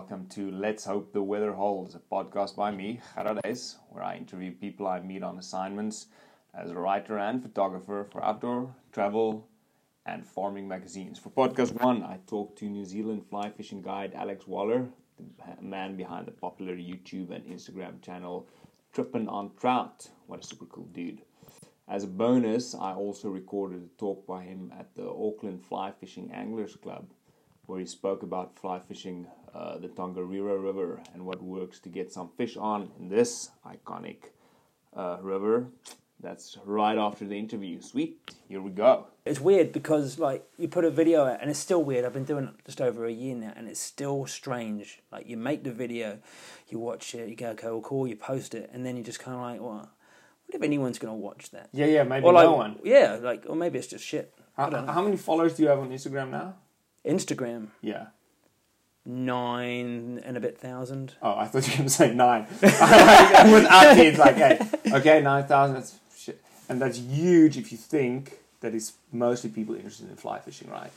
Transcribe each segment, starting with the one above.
welcome to Let's Hope the Weather Holds, a podcast by me, Gerardes, where I interview people I meet on assignments as a writer and photographer for outdoor, travel, and farming magazines. For podcast one, I talked to New Zealand fly fishing guide Alex Waller, the man behind the popular YouTube and Instagram channel Trippin' on Trout. What a super cool dude. As a bonus, I also recorded a talk by him at the Auckland Fly Fishing Anglers Club, where he spoke about fly fishing uh, the Tongariro River and what works to get some fish on in this iconic uh, river. That's right after the interview. Sweet, here we go. It's weird because like you put a video out and it's still weird. I've been doing it just over a year now and it's still strange. Like you make the video, you watch it, you go, okay, well, cool, you post it, and then you just kind of like, well, what if anyone's gonna watch that? Yeah, yeah, maybe Or like, no one. yeah, like, or maybe it's just shit. I How, don't know. how many followers do you have on Instagram now? Instagram Yeah. Nine and a bit thousand. Oh, I thought you were going to say nine. Without it, it's like, hey, okay, 9,000, that's shit. And that's huge if you think that it's mostly people interested in fly fishing, right?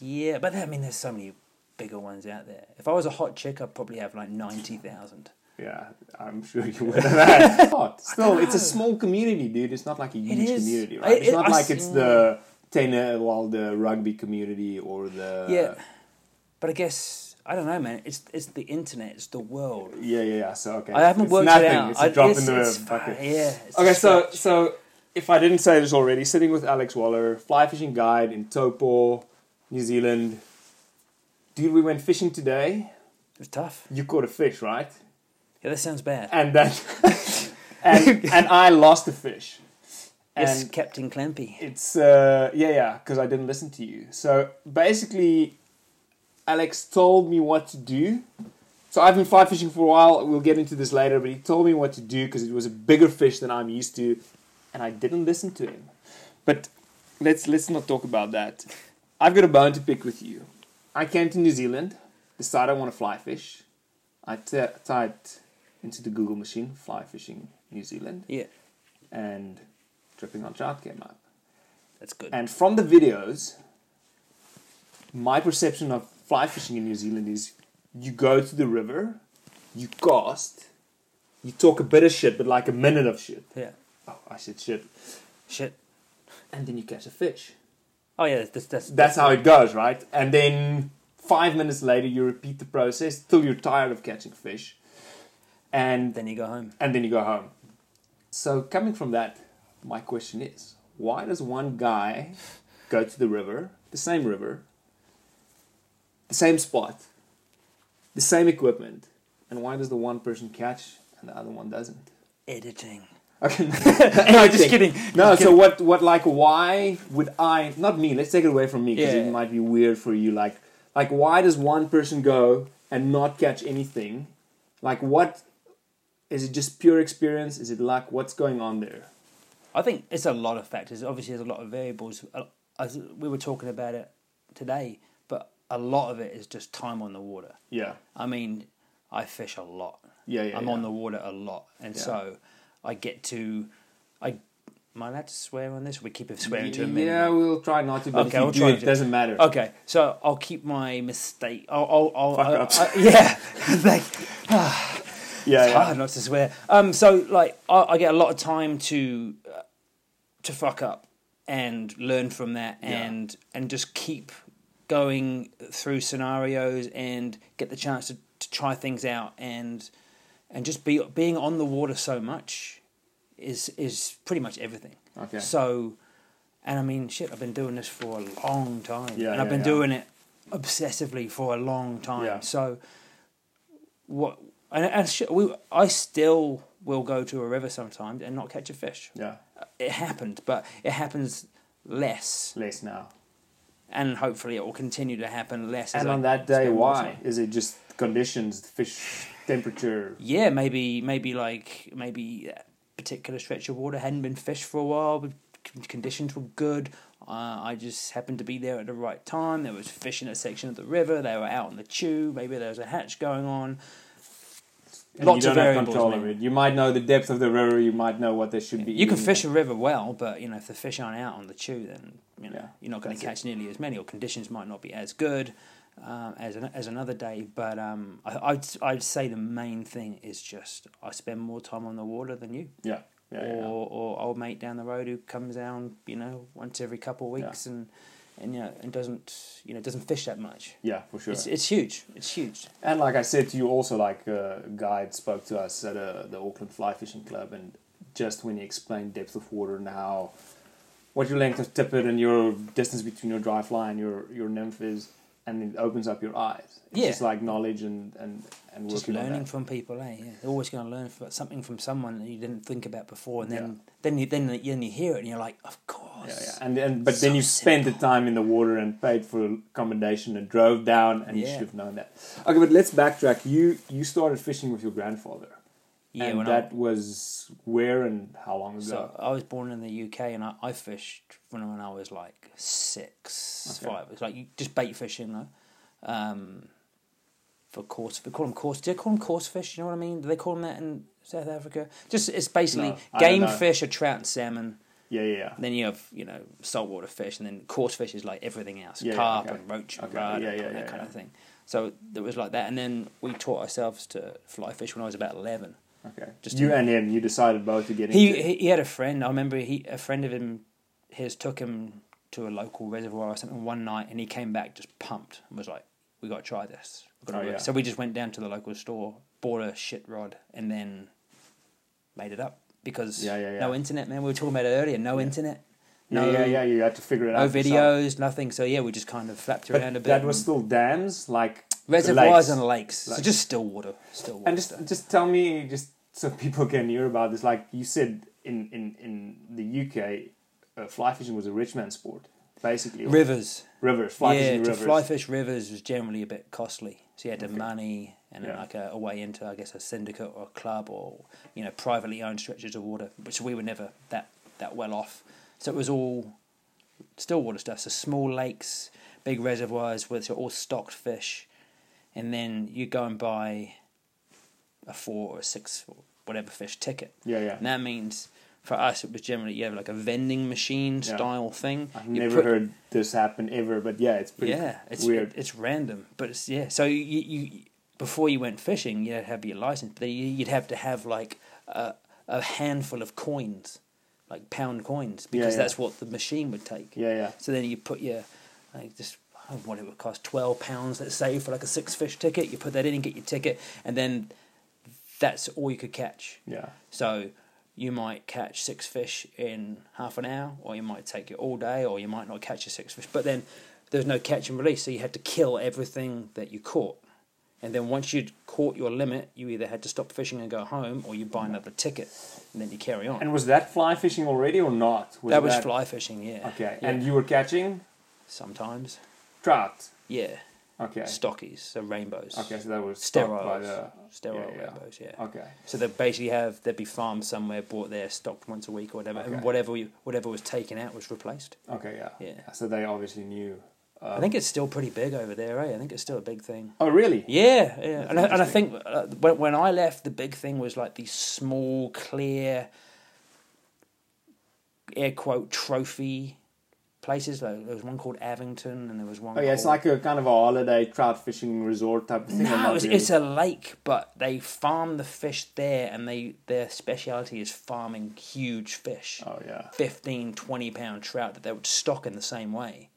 Yeah, but I mean, there's so many bigger ones out there. If I was a hot chick, I'd probably have like ninety thousand. Yeah, I'm sure you would have had. Still, it's a small community, dude. It's not like a huge community, right? It's it- not I like it's the tennis, well, the rugby community or the. yeah, but I guess I don't know, man. It's it's the internet. It's the world. Yeah, yeah, yeah. So, okay. I haven't it's worked nothing. it out. It's a I- drop it's- in the it's bucket. fine, Yeah. it's Okay, so so if I didn't say this already, sitting with Alex Waller, fly fishing guide in Taupo, New Zealand. Dude, we went fishing today. it was tough. You caught a fish, right? Yeah, that sounds bad. And then and and I lost a fish. yes, Captain Clampy. it's uh, yeah, yeah, because I didn't listen to you. So basically, Alex told me what to do. So I've been fly fishing for a while. We'll get into this later, but he told me what to do because it was a bigger fish than I'm used to, and I didn't listen to him. But let's let's not talk about that. I've got a bone to pick with you. I came to New Zealand, decided I want to fly fish. I t- typed into the Google machine fly fishing New Zealand, Yeah, and Trippin' on Trout came up. that's good. And from the videos, my perception of fly fishing in New Zealand is you go to the river, you cast, you talk a bit of shit, but like a minute of shit. yeah, Oh, I said shit. shit. And then you catch a fish. Oh yeah, that's that's That's how it goes, right? And then five minutes later, you repeat the process till you're tired of catching fish. And Then you go home. and then you go home. So coming from that, my question is, why does one guy go to the river, the same river, the same spot, the same equipment, and why does the one person catch and the other one doesn't? Editing. Okay, no, just kidding. No, Just so what? What like? Why would I? Not me. Let's take it away from me because Yeah. it might be weird for you. Like, like why does one person go and not catch anything? Like, what? Is it just pure experience? Is it luck? What's going on there? I think it's a lot of factors. Obviously, there's a lot of variables. Uh, As we were talking about it today, a lot of it is just time on the water. Yeah, I mean, I fish a lot. yeah, yeah. I'm yeah. on the water a lot, and Yeah. so I get to. I am I allowed to swear on this? We keep it swearing to a minimum. Yeah, we'll try not to. But Okay, we'll do, try it to. doesn't matter. Okay, so I'll keep my mistake. I'll, I'll, I'll, Fuck I- ups. I- yeah, like, yeah, it's yeah. hard not to swear. Um, so like, I, I get a lot of time to uh, to fuck up and learn from that, and and just keep going through scenarios and get the chance to, to try things out and and just be being on the water so much is is pretty much everything. Okay. So, and I mean, shit, I've been doing this for a long time, Yeah, and I've been yeah. doing it obsessively for a long time. Yeah. So, what? And, and shit, we, I still will go to a river sometimes and not catch a fish. Yeah, It happened, but it happens less, less now. And hopefully it will continue to happen less. And I on that day, why is it just conditions, fish temperature? Yeah, maybe maybe like maybe a particular stretch of water hadn't been fished for a while, but conditions were good. Uh, I just happened to be there at the right time. There was fish in a section of the river. They were out on the chew. Maybe there was a hatch going on. Lots you of don't have variables, control of it. You might know the depth of the river. You might know what there should be. You can fish a river well, but you know if the fish aren't out on the chew, then you know Yeah, you're not going to catch nearly as many, or conditions might not be as good. um, as an, as another day. But um, I, I'd I'd say the main thing is just I spend more time on the water than you, Yeah. Yeah. yeah, yeah. or or old mate down the road who comes down, you know, once every couple of weeks and and you know and doesn't you know doesn't fish that much. Yeah, for sure. It's it's huge. It's huge. And like I said to you, also like a guide spoke to us at uh the Auckland Fly Fishing Club, and just when he explained depth of water and how what your length of tippet and your distance between your dry fly and your your nymph is, and it opens up your eyes. It's Yeah. just like knowledge and and and Just learning from people, eh? Yeah, they're always going to learn something from someone that you didn't think about before, and then Yeah. then you then then you hear it, and you're like, of course. Yeah, yeah, and and but So then you spent the time in the water and paid for accommodation and drove down, and you should have known that. Okay, but let's backtrack. You you started fishing with your grandfather, Yeah, and that I, was where and how long ago? so I was born in the UK, and I, I fished when when I was like six, Okay. five. It's like you just bait fishing, though. Um, for coarse, we call them coarse. Do they call them coarse fish? You know what I mean? Do they call them that in South Africa? Just it's basically No, game fish are trout and salmon. yeah, yeah, yeah. Then you have you know saltwater fish, and then coarse fish is like everything else, Yeah, yeah, carp okay. and roach and Okay, yeah, and that yeah, kind yeah. of thing. So it was like that, and then we taught ourselves to fly fish when I was about eleven. Okay. Just you and him, you decided both to get He, into. he he had a friend. I remember he a friend of him, his took him to a local reservoir or something one night, and he came back just pumped and was like, "We got to try this." Oh, yeah. So we just went down to the local store, bought a shit rod, and then made it up because Yeah, yeah, yeah. no internet, man. We were talking about it earlier. No internet. yeah, No, yeah, yeah. You had to figure it no out. yourself. videos, nothing. So yeah, we just kind of flapped But around a bit. that was still dams, like reservoirs lakes. and lakes. So just still water, still water. And just stuff. just tell me, just so people can hear about this. Like you said, in in in the UK, uh, fly fishing was a rich man's sport, basically. rivers. rivers, fly yeah, fishing to rivers. fly fish rivers was generally a bit costly. So you had to Okay. money and Yeah. like a, a way into, I guess, a syndicate or a club or you know privately owned stretches of water, which we were never that that well off. So it was all still water stuff. So small lakes, big reservoirs with all stocked fish, and then you go and buy a four or a six or whatever fish ticket. Yeah, yeah. And that means for us, it was generally you have like a vending machine Yeah. style thing. I've You never put- heard this happen ever, but yeah, it's pretty yeah, it's weird. It's random, but it's yeah. So you, you before you went fishing, you'd have your license, but you- you'd have to have like a, a handful of coins, like pound coins, because yeah. that's what the machine would take. yeah, yeah. So then you put your like just What it would cost twelve pounds, let's say, for like a six fish ticket. You put that in and get your ticket, and then that's all you could catch. Yeah, So you might catch six fish in half an hour, or you might take it all day, or you might not catch your six fish. But then there's no catch and release, so you had to kill everything that you caught. And then once you'd caught your limit, you either had to stop fishing and go home, or you buy mm-hmm. another ticket, and then you carry on. and was that fly fishing already or not? that was fly fishing, yeah. Okay, Yeah. and you were catching Sometimes, trout. yeah. Okay, Stockies, so rainbows. okay, so that was stocked by the. Sterile yeah, yeah. rainbows, yeah. Okay, So they basically have there'd be farms somewhere bought there, stocked once a week or whatever, Okay. and whatever you, whatever was taken out was replaced. okay, yeah. Yeah. So they obviously knew. Um, I think it's still pretty big over there, eh? I think it's still a big thing. Oh, really? Yeah, yeah. And I, and I think uh, when, when I left, the big thing was like these small, clear, air quote, trophy places. Like, there was one called Avington, and there was one. Oh, yeah. It's like a kind of a holiday trout fishing resort type of thing. No, it's, really? it's a lake, but they farm the fish there, and they their speciality is farming huge fish. Oh yeah. 15, 20 pound trout that they would stock in the same way.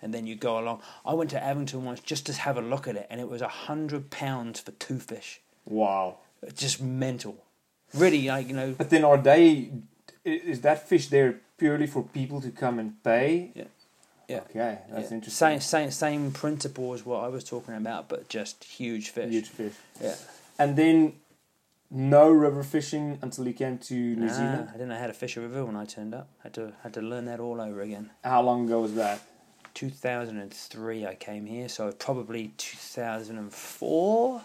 And then you go along. I went to Avington once just to have a look at it, and it was a hundred pounds for two fish. Wow. It's just mental. Really, like you know, But then are they? Is that fish there purely for people to come and pay? Yeah. Yeah. Okay, that's yeah, interesting. same same same principle as what I was talking about, but just huge fish. Huge fish. Yeah. And then no river fishing until you came to New Nah, Zealand. I didn't know how to fish a river when I turned up. Had to had to learn that all over again. How long ago was that? 2003 I came here, so probably 2004.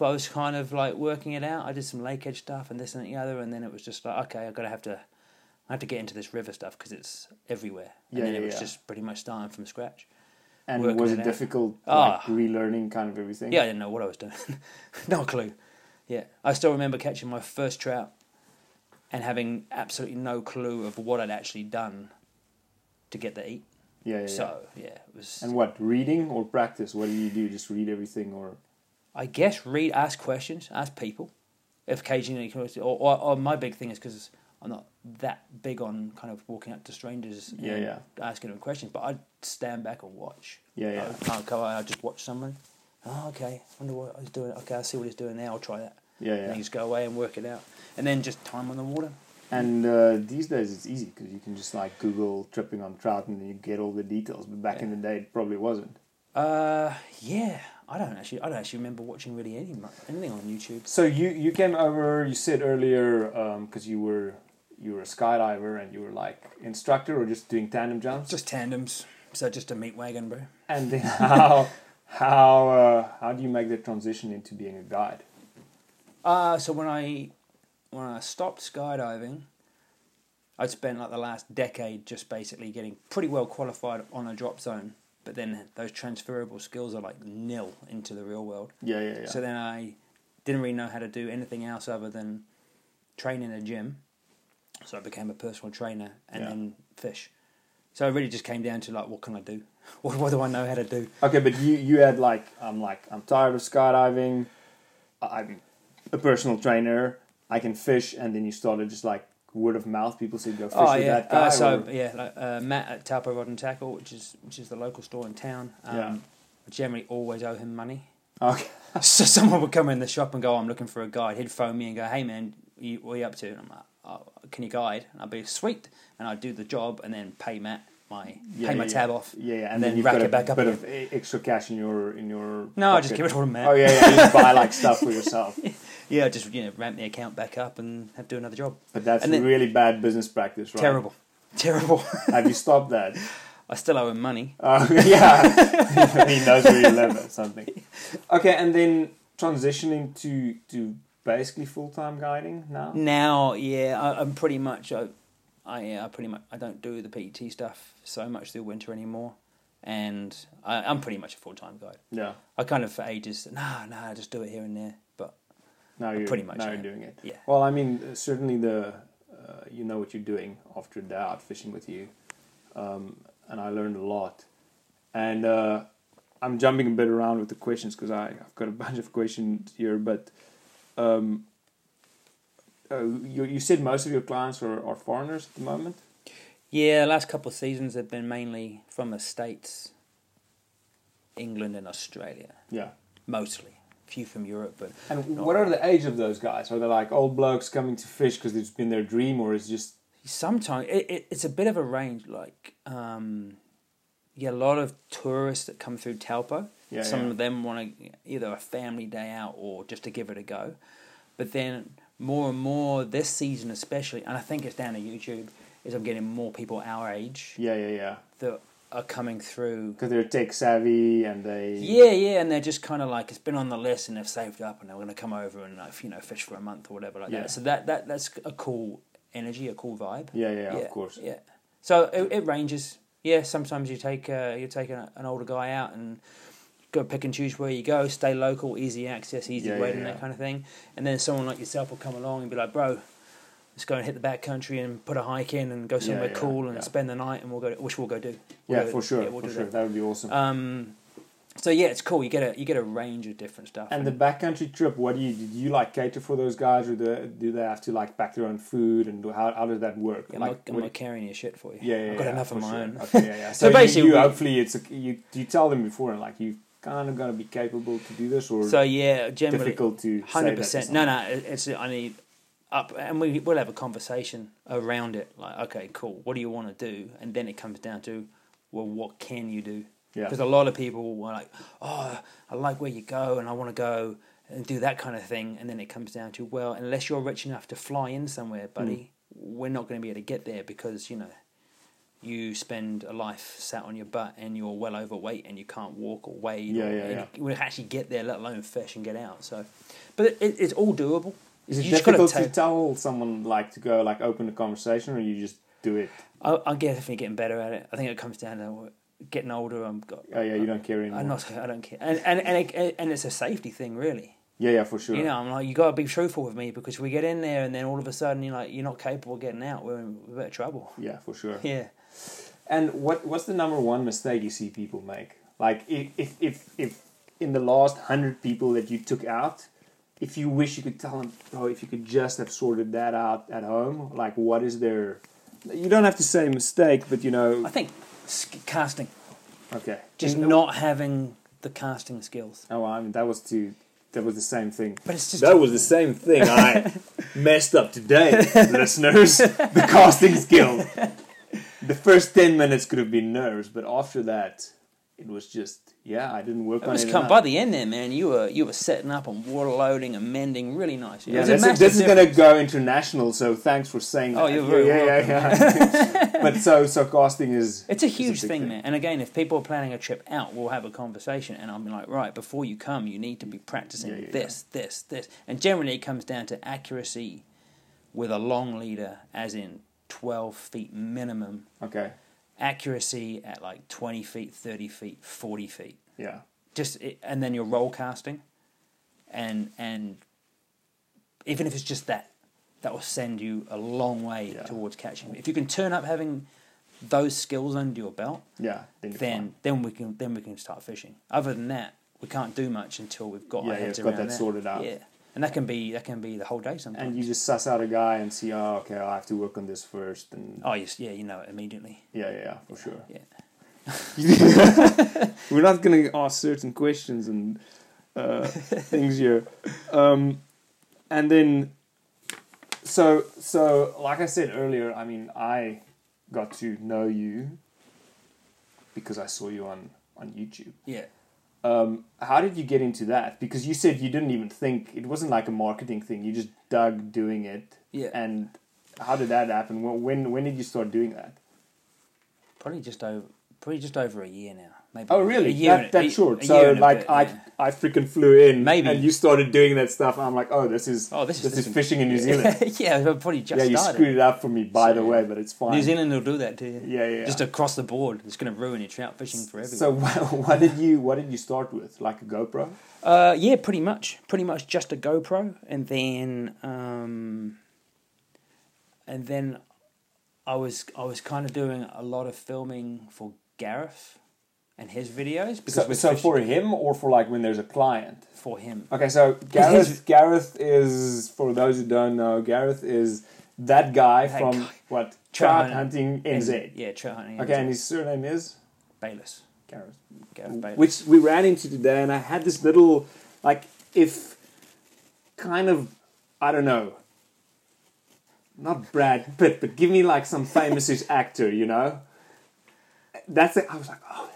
I was kind of like working it out. I did some lake edge stuff and this and the other, and then it was just like, okay, I've got to have to, I had to get into this river stuff because it's everywhere. And Yeah, then yeah, it was yeah. just pretty much starting from scratch. And was it it difficult, Ah. like relearning kind of everything? Yeah, I didn't know what I was doing. no clue. Yeah, I still remember catching my first trout and having absolutely no clue of what I'd actually done to get the eat. Yeah, yeah. yeah. So yeah, it was. And what reading or practice? What do you do? Just read everything, or I guess read, ask questions, ask people. If occasionally, you can always- or, or, or my big thing is because I'm not that big on kind of walking up to strangers Yeah, and yeah. asking them questions, but I'd stand back and watch. Yeah, yeah. I can't go. I just watch someone. Oh, okay. I wonder what he's doing. Okay, I see what he's doing now. I'll try that. yeah, And yeah. you just go away and work it out, and then just time on the water. And uh, these days it's easy because you can just like Google Trippin' on Trout and you get all the details. But back in the day, it probably wasn't. Uh, yeah. I don't actually. I don't actually remember watching really any anything on YouTube. So you you came over. You said earlier because you were you were a skydiver and you were like instructor or just doing tandem jumps. Just tandems. So just a meat wagon, bro. And then how how uh, how do you make the transition into being a guide? Uh, so when I when I stopped skydiving, I'd spent like the last decade just basically getting pretty well qualified on a drop zone. But then those transferable skills are like nil into the real world. Yeah, yeah, yeah. So then I didn't really know how to do anything else other than train in a gym. So I became a personal trainer and Yeah. then fish. So it really just came down to like, what can I do? What, what do I know how to do? Okay, but you you had like I'm like I'm tired of skydiving. I'm a personal trainer. I can fish, and then you started just like word of mouth. People said go fish oh with yeah, that guy. uh, so or- yeah, like, uh, Matt at Taupo Rod and Tackle, which is which is the local store in town. Um, Yeah. I generally always owe him money. okay, so someone would come in the shop and go, "I'm looking for a guide." He'd phone me and go, "Hey man, you, what are you up to?" And I'm like, oh, "Can you guide?" And I'd be sweet, and I'd do the job and then pay Matt my Yeah, pay my yeah, tab off. yeah, yeah, and, And then, then rack it back up bit of extra cash in your in your. No, I just give it all to Matt. Oh yeah, yeah, you just buy like stuff for yourself. Yeah, just you know, ramp the account back up and have to do another job. But that's then- really bad business practice, right? Terrible, terrible. Have you stopped that? I still owe him money. Oh yeah, he knows where you live or something. Okay, and then transitioning to to basically full time guiding now. Now, yeah, I, I'm pretty much. I, I, I pretty much. I don't do the PET stuff so much through winter anymore, and I, I'm pretty much a full time guide. Yeah, I kind of for ages, nah, nah, just do it here and there. But now you're Pretty much, now you're doing it. yeah, Well, I mean, uh, certainly the uh, you know what you're doing after a day out fishing with you, um, and I learned a lot. And uh, I'm jumping a bit around with the questions because I've got a bunch of questions here. But um, uh, you you said most of your clients are, are foreigners at the moment. yeah. The last couple of seasons have been mainly from the states, England and Australia, Yeah. mostly. A few from Europe, but And what are the age of those guys? Are they like old blokes coming to fish because it's been their dream, or is just sometimes it, it, it's a bit of a range. Like, um, yeah, a lot of tourists that come through Taupo. Yeah, Some yeah. of them want to either a family day out or just to give it a go. But then more and more this season, especially, and I think it's down to YouTube, is I'm getting more people our age yeah, yeah, yeah, that are coming through. because they're tech savvy and they Yeah, yeah, and they're just kind of like it's been on the list and they've saved up and they're going to come over and like, you know fish for a month or whatever like Yeah. that. So that that that's a cool energy, a cool vibe. yeah, yeah, yeah of course. Yeah. So it, it ranges. Yeah, sometimes you take uh, you take an, an older guy out and go pick and choose where you go. Stay local, easy access, easy Yeah, weight, yeah, and yeah. that kind of thing. And then someone like yourself will come along and be like, "Bro, let's go and hit the back country and put a hike in and go somewhere cool and spend the night, and we'll go. Which we'll go do. We'll Yeah, go- for sure, we'll for sure. that. That would be awesome. Um, so yeah, it's cool. You get a you get a range of different stuff. and the backcountry trip, what do you do? You like cater for those guys, or do, do they have to like pack their own food, and how how does that work? I'm, like, not, I'm not carrying your shit for you. yeah, yeah, I've got yeah, enough of my sure. own. Okay, yeah, yeah. So, So basically you, we- hopefully it's a, you. Do you tell them before, and like you kind of gonna be capable to do this, or So yeah, generally difficult to say Hundred to percent. No, no. it- It's I need up, and we we'll have a conversation around it. Like, okay, cool. What do you want to do? And then it comes down to, well, what can you do? Yeah, Because a lot of people were like, oh, I like where you go, and I want to go and do that kind of thing. And then it comes down to, well, unless you're rich enough to fly in somewhere, buddy, Hmm. we're not going to be able to get there because you know. You spend a life sat on your butt and you're well overweight and you can't walk or wade. Yeah, or, yeah, yeah. You would actually get there, let alone fish and get out. So, but it, it, it's all doable. is it you difficult to tell someone like to go like open the conversation, or you just do it? I, I'm definitely getting better at it. I think it comes down to getting older. I'm got. Oh yeah, you don't care anymore. I'm not. I don't care, and and and, it, and it's a safety thing, really. Yeah, yeah, for sure. You know, I'm like, you got to be truthful with me because we get in there, and then all of a sudden, you're like, you're not capable of getting out. We're in a bit of trouble. yeah, for sure. Yeah, And what what's the number one mistake you see people make? Like if if if, if in the last hundred people that you took out, if you wish you could tell them, oh, if you could just have sorted that out at home, like what is their? You don't have to say mistake, but you know, I think casting, okay, just not having the casting skills. Oh, I mean that was too. That was the same thing. But it's just That was the same thing I messed up today, listeners. The casting skill. The first ten minutes could have been nerves, but after that, it was just yeah. I didn't work It on was it. come by the end there, man. You were you were setting up and water loading and mending really nice. Yeah, this, is, this is going to go international. So thanks for saying oh, that. Oh, you're very yeah, yeah, yeah. but so so casting is It's a huge big thing, man. And again, if people are planning a trip out, we'll have a conversation, and I'll be like, right, before you come, you need to be practicing Yeah, yeah, this, this, this, and generally it comes down to accuracy with a long leader, as in twelve feet minimum. Okay, Accuracy at like twenty feet, thirty feet, forty feet. yeah, just and then your roll casting and and even if it's just that that will send you a long way Yeah. towards catching if you can turn up having those skills under your belt yeah. Then, then fine. then we can then we can start fishing other than that we can't do much until we've got Yeah, our yeah, heads got around that sorted out. yeah and that can be that can be the whole day sometimes and you just suss out a guy and see. Oh, okay, I have to work on this first, and oh yes yeah you know it immediately yeah, yeah, yeah, for sure. yeah We're not going to ask certain questions and uh, things here. Um, and then, so so like I said earlier, I mean, I got to know you because I saw you on on YouTube. yeah Um, how did you get into that? Because you said you didn't even think it wasn't like a marketing thing. You just dug doing it. Yeah. And how did that happen? When when, when did you start doing that? probably just over probably just over a year now maybe Oh, really? That, and- that a- short. a So, year and a like, bit, I yeah. I freaking flew in, Maybe. and you started doing that stuff. And I'm like, oh, this is Oh, this is this is fishing in New Zealand. yeah, I've probably just yeah, you started. screwed it up for me, by So, the way, but it's fine. New Zealand will do that to you. Yeah, yeah. Just across the board, it's going to ruin your trout fishing for everyone. so, what, what did you what did you start with? Like a GoPro? uh, yeah, pretty much, pretty much just a GoPro, and then, um, and then, I was I was kind of doing a lot of filming for Gareth and his videos because So, so for him or for like when there's a client? for him. Okay, so his- Gareth Gareth is for those who don't know, Gareth is that guy That from guy. what Trout hunting NZ. Yeah, trout hunting. Okay, and his surname is Bayless, Gareth. Gareth Bayless. which we ran into today, and I had this little, like, if kind of, I don't know, not Brad Pitt, but give me like some famous actor, you know. That's it. I was like, oh,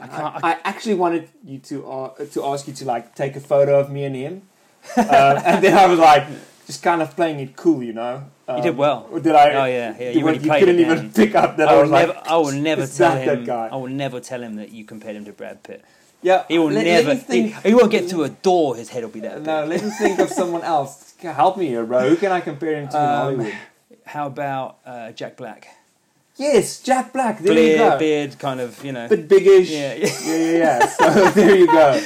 that's that guy. And I, can't- I, actually wanted you to uh, to ask you to like take a photo of me and him, uh, and then I was like, just kind of playing it cool, you know. Um, You did well. Did I? Oh, yeah, yeah, You, really you couldn't it even pick up that I, I was never, like, I will never "Is tell him. guy?" I will never tell him that you compared him to Brad Pitt. yeah, He will let- let never. me think. he, he won't get to a door. His head will be that big. No, let me think of someone else. Help me here, bro. Who can I compare him to in Um, Hollywood? How about uh, Jack Black? Yes, Jack Black. There you go. beard, kind of, you know, Bit biggish. Yeah, yeah, yeah. yeah. So there you go.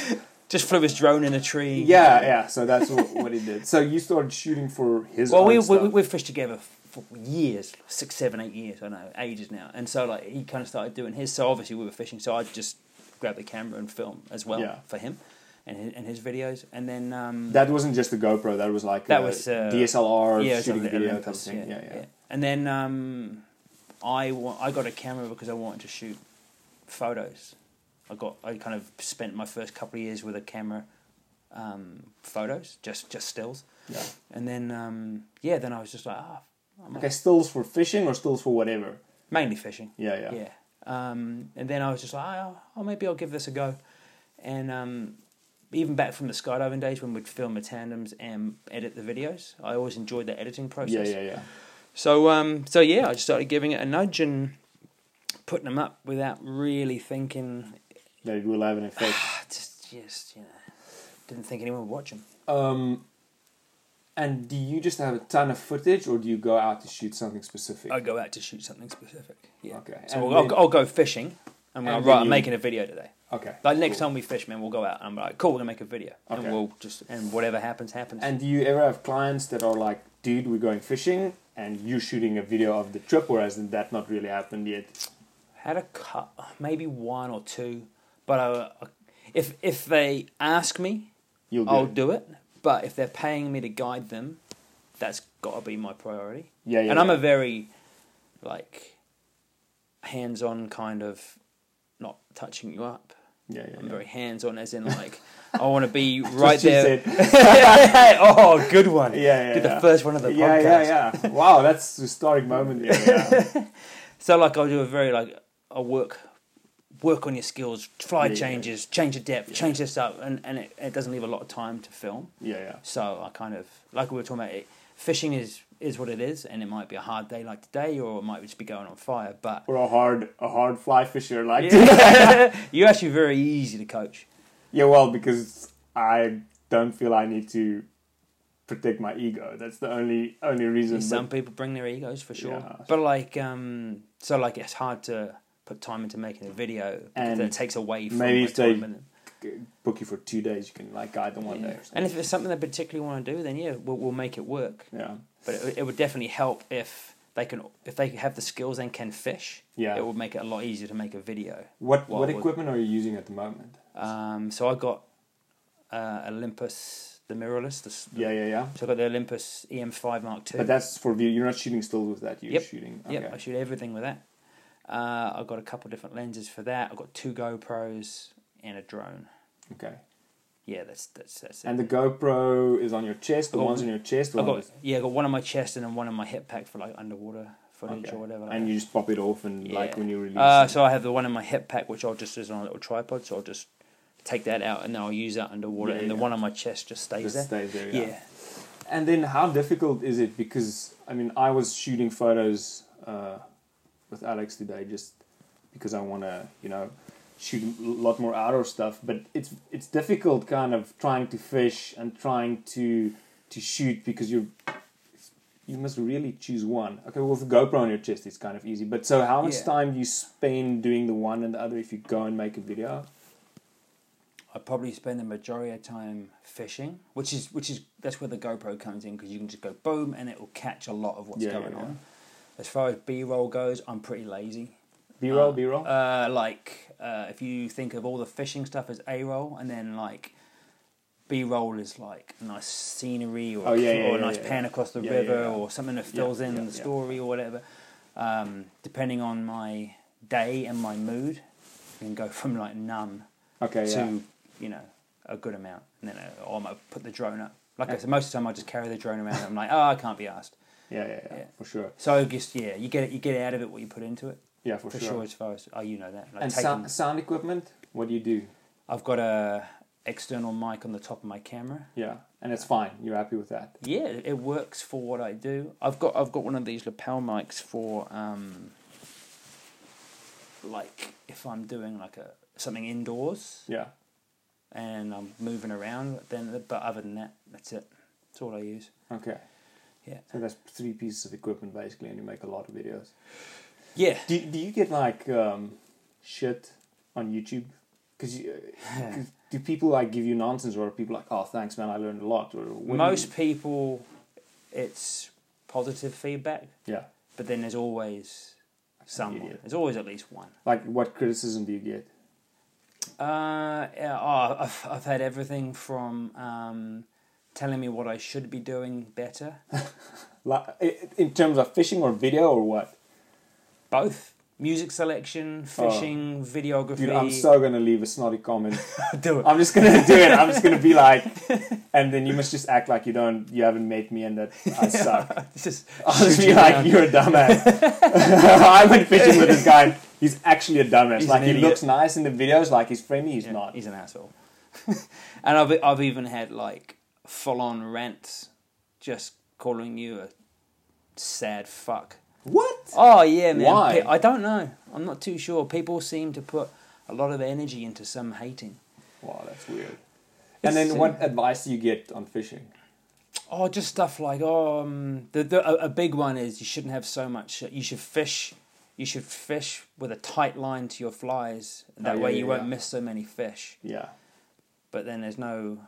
just flew his drone in a tree. Yeah, yeah. So that's what, what he did. So you started shooting for his. Well, we, we we've fished together for years, six, seven, eight years. I know ages now, and so like he kind of started doing his. So obviously we were fishing, so I just grabbed the camera and film as well Yeah. for him and his, and his videos, and then um, That wasn't just a GoPro. That was like That a was, uh, DSLR yeah, shooting video type thing. Yeah, yeah. And then um, I wa- I got a camera because I wanted to shoot photos. I got I kind of spent my first couple of years with a camera, um, photos, just just stills, Yeah. and then um, yeah, then I was just like, ah, might- Okay, stills for fishing or stills for whatever. mainly fishing. Yeah, yeah. Yeah. Um, and then I was just like, oh, oh, maybe I'll give this a go. And um, even back from the skydiving days when we'd film the tandems and edit the videos, I always enjoyed the editing process. Yeah, yeah, yeah. So, um, so yeah, I just started giving it a nudge and putting them up without really thinking. That it will have an effect. Just, just you know, didn't think anyone would watch them. Um, and do you just have a ton of footage, or do you go out to shoot something specific? I go out to shoot something specific. Yeah. Okay. So And I'll, I'll, I'll go fishing. I'm And then right, I'm making a video today. Okay. Like next cool. time we fish, man, we'll go out. And I'm like, cool, we're gonna make a video, Okay. and we'll just and whatever happens, happens. And do you ever have clients that are like, dude, we're going fishing, and you shooting a video of the trip, or has that not really happened yet? had a cut, maybe one or two, but I, if if they ask me, You'll do I'll it. do it. But if they're paying me to guide them, that's got to be my priority. Yeah, yeah. and I'm yeah. a very like hands-on kind of not touching you up. Yeah, yeah, I'm yeah. very hands-on, as in like I want to be right there. oh, good one. Yeah, yeah, Did the first one of the yeah, podcast. yeah, yeah. Wow, that's a historic moment. Yeah, yeah. So like I'll do a very like a work work on your skills, fly Yeah, yeah. changes, change the depth, change this up, and and it, it doesn't leave a lot of time to film. yeah, yeah. So I kind of like we were talking about it. Fishing is is what it is, and it might be a hard day like today, or it might just be going on fire. But Or a hard, a hard fly fisher like. you're actually very easy to coach. Yeah, well, because I don't feel I need to protect my ego. That's the only only reason. Some people bring their egos for sure, Yeah. but like um, so like it's hard to put time into making a video because And it takes away from maybe if they- book you for two days, you can like guide them one Yeah. day. And if it's something they particularly want to do, then yeah, we'll, we'll make it work. yeah, But it, it would definitely help if they can, if they have the skills and can fish. Yeah. it would make it a lot easier to make a video. what what would- equipment are you using at the moment? Um, so I got uh, Olympus, the mirrorless. The, Yeah, yeah, yeah. So I got the Olympus EM5 Mark II. But that's for video. You're not shooting still with that. You're Yep. shooting. Yep, Okay. I shoot everything with that. Uh, I've got a couple different lenses for that. I've got two GoPros and a drone. Okay. Yeah, that's that's that's it. And the GoPro is on your chest. The Oh, one's on your chest. The I got yeah, I got one on my chest and then one on my hip pack for like underwater footage Okay. or whatever. Like and that. you just pop it off and like when you release. Uh, it. so I have the one in my hip pack, which I'll just is on a little tripod. So I'll just take that out and then I'll use that underwater, Yeah, and the one on my chest just stays just there. stays there. Yeah. Yeah. And then how difficult is it? Because I mean, I was shooting photos uh, with Alex today just because I want to, you know, shoot a lot more outdoor stuff. But it's it's difficult, kind of trying to fish and trying to to shoot because you you must really choose one. Okay, well, with the GoPro on your chest, it's kind of easy. But so, how much Yeah. time do you spend doing the one and the other if you go and make a video? I probably spend the majority of time fishing, which is which is that's where the GoPro comes in because you can just go boom and it will catch a lot of what's Yeah, going yeah. on. As far as B roll goes, I'm pretty lazy. B roll, Uh, B roll. Uh, like uh, if you think of all the fishing stuff as A roll, and then like B roll is like nice scenery or, Oh, yeah, or yeah, a nice yeah. pan across the Yeah, yeah, river yeah. or something that fills in yeah, the yeah. story or whatever. Um, depending on my day and my mood, you can go from like none okay, to yeah. you know a good amount, and then uh, or I might put the drone up. Like I said, most of the time I just carry the drone around. And I'm like, oh, I can't be asked. yeah, yeah, yeah, Yeah. for sure. So I guess yeah, you get it, you get out of it what you put into it Yeah, for, for sure. sure. As far as oh, you know that. Like And taking- sound, sound equipment, what do you do? I've got a external mic on the top of my camera. Yeah, and it's fine. You're happy with that? Yeah, it it works for what I do. I've got I've got one of these lapel mics for um like if I'm doing like a something indoors Yeah. and I'm moving around then but other than that that's it. That's all I use. Okay. Yeah. So that's three pieces of equipment basically, and you make a lot of videos. Yeah. Do Do you get like um, shit on YouTube? Because you, 'cause do people like give you nonsense, or are people like, "Oh, thanks, man, I learned a lot"? Or do you- Most people it's positive feedback, yeah. but then there's always someone. idiot. There's always at least one. Like, what criticism do you get? Uh, yeah, oh, I've, I've had everything from um, telling me what I should be doing better, Like, in terms of fishing or video or what? Both music selection, oh. fishing, videography. Oh. Dude, I'm so gonna leave a snotty comment. do it. I'm just gonna do it. I'm just gonna be like, and then you must just act like you don't, you haven't met me, and that I suck. Just I'll just be like, down. you're a dumbass. I went fishing with this guy. He's actually a dumbass. He's like he looks nice in the videos, like he's friendly. He's Yeah, not. He's an asshole. and I've I've even had like full on rants, just calling you a sad fuck. What? Oh yeah, man. Why? I don't know. I'm not too sure. People seem to put a lot of energy into some hating. Wow, that's weird. It's, And then, what advice do you get on fishing? Oh, just stuff like oh, um, the, the a, a big one is you shouldn't have so much. You should fish. You should fish with a tight line to your flies. That Oh, yeah, way yeah, you won't yeah. miss so many fish. Yeah, But then there's no.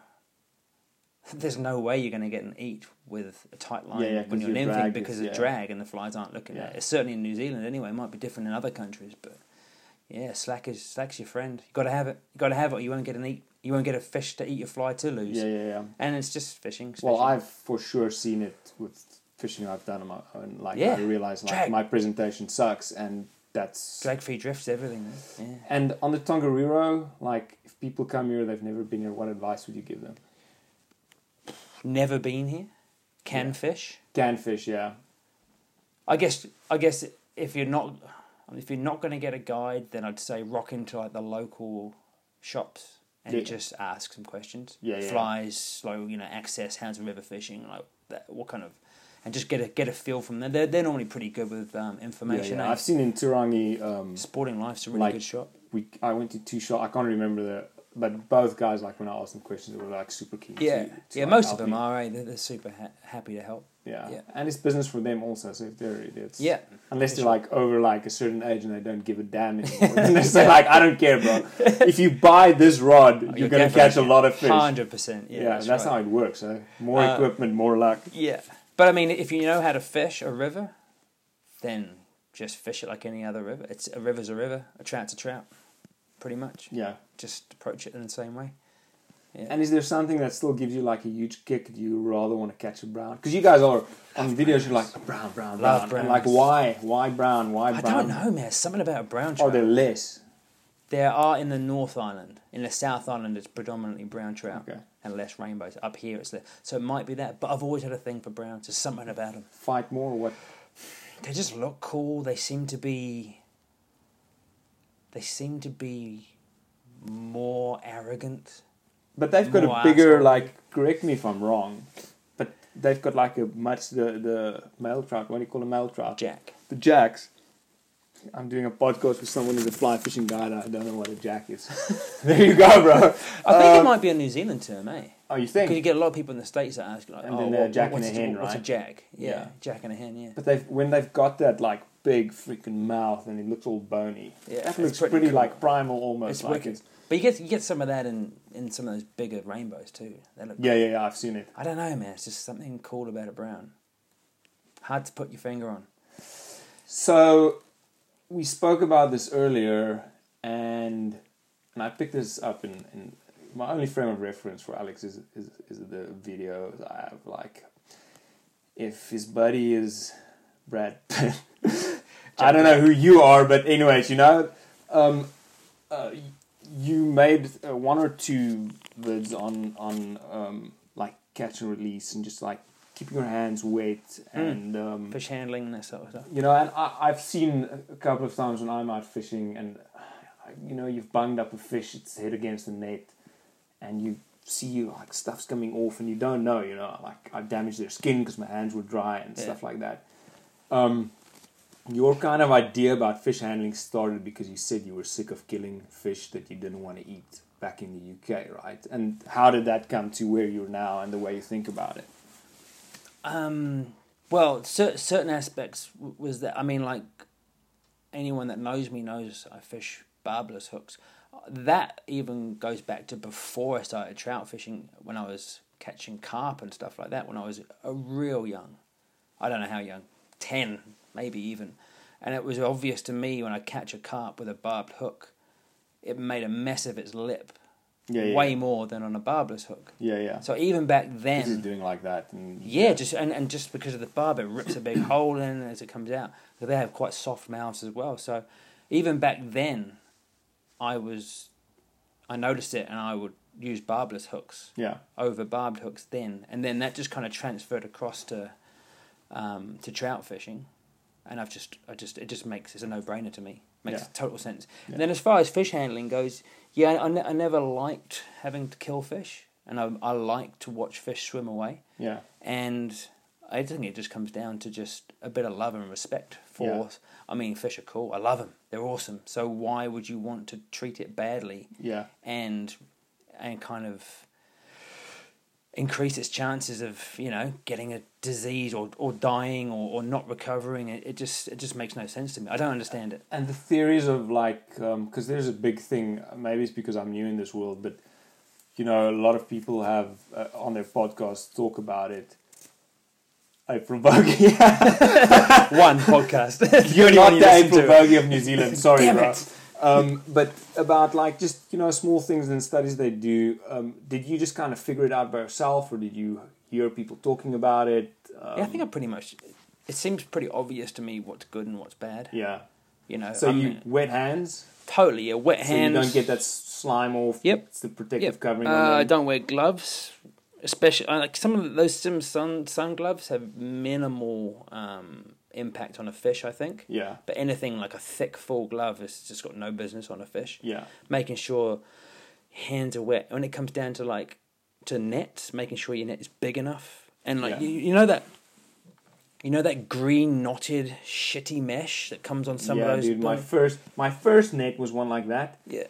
There's no way you're going to get an eat with a tight line Yeah, yeah, when you're your nymphing drag because of drag and the flies aren't looking at it. It's certainly in New Zealand anyway. It might be different in other countries, but Yeah, slack is slack's your friend. You got to have it. You got to have it. Or you won't get an eat. You won't get a fish to eat your fly to lose. Yeah, yeah, yeah. And it's just fishing. it's Well, fishing. I've for sure seen it with fishing I've done on my own. Like Yeah. I realize like Drag. my presentation sucks, and that's drag free drifts everything. Yeah. And on the Tongariro, like if people come here, they've never been here. What advice would you give them? Never been here. Can Yeah. fish. Can fish, yeah, I guess. I guess if you're not, if you're not going to get a guide, then I'd say rock into like the local shops and Yeah. just ask some questions. Yeah, yeah. Flies, slow, you know, access, how's river fishing, like that, what kind of, and just get a get a feel from them. They're they're normally pretty good with um, information. yeah. eh? I've seen in Turangi. Um, Sporting Life's a really like- good shop. we I went to two shop. I can't remember the, but both guys like when I asked them questions, they were like super keen. Yeah, to, to, yeah. like, Most of them me. are. Eh? They're, they're super ha- happy to help. Yeah. Yeah. and it's business for them also. So if they're idiots, Yeah, Unless they're sure. like over like a certain age and they don't give a damn anymore, then they say like, "I don't care, bro. If you buy this rod, you're, Oh, you're gonna catch a lot of fish." Hundred percent. Yeah, Yeah, that's, that's, right. how it works. So more Uh, equipment, more luck. Yeah, but I mean, if you know how to fish a river, then just fish it like any other river. It's a river's a river, a trout's a trout, pretty much. Yeah. Just approach it in the same way. Yeah. And is there something that still gives you like a huge kick that you rather want to catch a brown? Because you guys are on videos, you're like brown, brown, Love brown. And like, why? Why brown? Why I brown? don't know, man. Something about a brown oh, trout. Oh, trout. they're less. there are in the North Island. In the South Island, it's predominantly brown trout Okay. and less rainbows. Up here, it's less. So it might be that. But I've always had a thing for browns. There's something about them. Fight more or what? They just look cool. They seem to be. They seem to be more arrogant. But they've got a bigger, asshole. like, correct me if I'm wrong, but they've got like a much, the, the male trout, what do you call a male trout? Jack. The jacks. I'm doing a podcast with someone who's a fly fishing guide. I don't know what a jack is. there you go, bro. I think Um, it might be a New Zealand term, eh? Oh, you think? Because you get a lot of people in the states that ask, like, And "Oh, then what- jack what's and a hen, What's a jack? Yeah, Yeah. jack and a hen. Yeah, But they've when they've got that like big freaking mouth and it looks all bony. Yeah, that looks pretty pretty, cool. like primal almost. it's like wicked. it's, But you get you get some of that in in some of those bigger rainbows too. They look. yeah, yeah, yeah. I've seen it. I don't know, man. It's just something cool about a brown. Hard to put your finger on. So we spoke about this earlier, and and I picked this up in, in my only frame of reference for Alex is is, is the videos I have. Like, if his buddy is Brad Pitt, I don't know who you are, but anyways, you know, um, uh, you made uh, one or two vids on on um, like catch and release and just like keeping your hands wet and. Um, Fish handling and that sort of stuff. you know, and I, I've seen a couple of times when I'm out fishing, and you know, you've bunged up a fish, its head against the net, and you see you like stuff's coming off, and you don't know, you know, like I damaged their skin because my hands were dry and Yeah. stuff like that. Um, your kind of idea about fish handling started because you said you were sick of killing fish that you didn't want to eat back in the UK, right? And how did that come to where you're now and the way you think about it? Um, well, cer- certain aspects w- was that I mean, like anyone that knows me knows I fish barbless hooks. That even goes back to before I started trout fishing when I was catching carp and stuff like that. When I was a real young, I don't know how young, ten maybe even, and it was obvious to me when I catch a carp with a barbed hook, it made a mess of its lip, Yeah, yeah, way more than on a barbless hook. yeah, yeah. So even back This is then, doing like that, and yeah, just and, and just because of the barb, it rips a big hole in as it comes out. But they have quite soft mouths as well. So even back then, I was, I noticed it, and I would use barbless hooks yeah. over barbed hooks then, and then that just kind of transferred across to, um, to trout fishing, and I've just, I just, it just makes it's a no brainer to me. Makes Yeah. total sense. Yeah. And then as far as fish handling goes, yeah, I, ne- I never liked having to kill fish, and I, I like to watch fish swim away Yeah, and I think it just comes down to just a bit of love and respect for. Yeah. I mean, fish are cool. I love them. They're awesome. So why would you want to treat it badly yeah, and and kind of increase its chances of you know getting a disease or, or dying or, or not recovering? It, it just it just makes no sense to me. I don't understand it. and the theories of like because there's a big thing. Maybe it's because I'm new in this world, but you know, a lot of people have uh, on their podcasts talk about it. April Vokey. One podcast. You're not the April. Vokey of New Zealand. Sorry, Damn bro. it. Um, but about like just you know small things and studies they do. Um, did you just kind of figure it out by yourself, or did you hear people talking about it? Um, yeah, I think I pretty much. It seems pretty obvious to me what's good and what's bad. yeah. You know, So I you wet hands, totally yeah, wet so you don't get that slime off. Yep. It's the protective Yep. covering. Uh, I don't wear gloves, especially uh, like some of those some sun sun gloves have minimal um, impact on a fish. I think, Yeah. but anything like a thick full glove has just got no business on a fish. Yeah. Making sure hands are wet when it comes down to like to nets, making sure your net is big enough, and like Yeah. you, you know that. You know that green knotted shitty mesh that comes on some yeah, of those. dude. My first, my first net was one like that, yeah,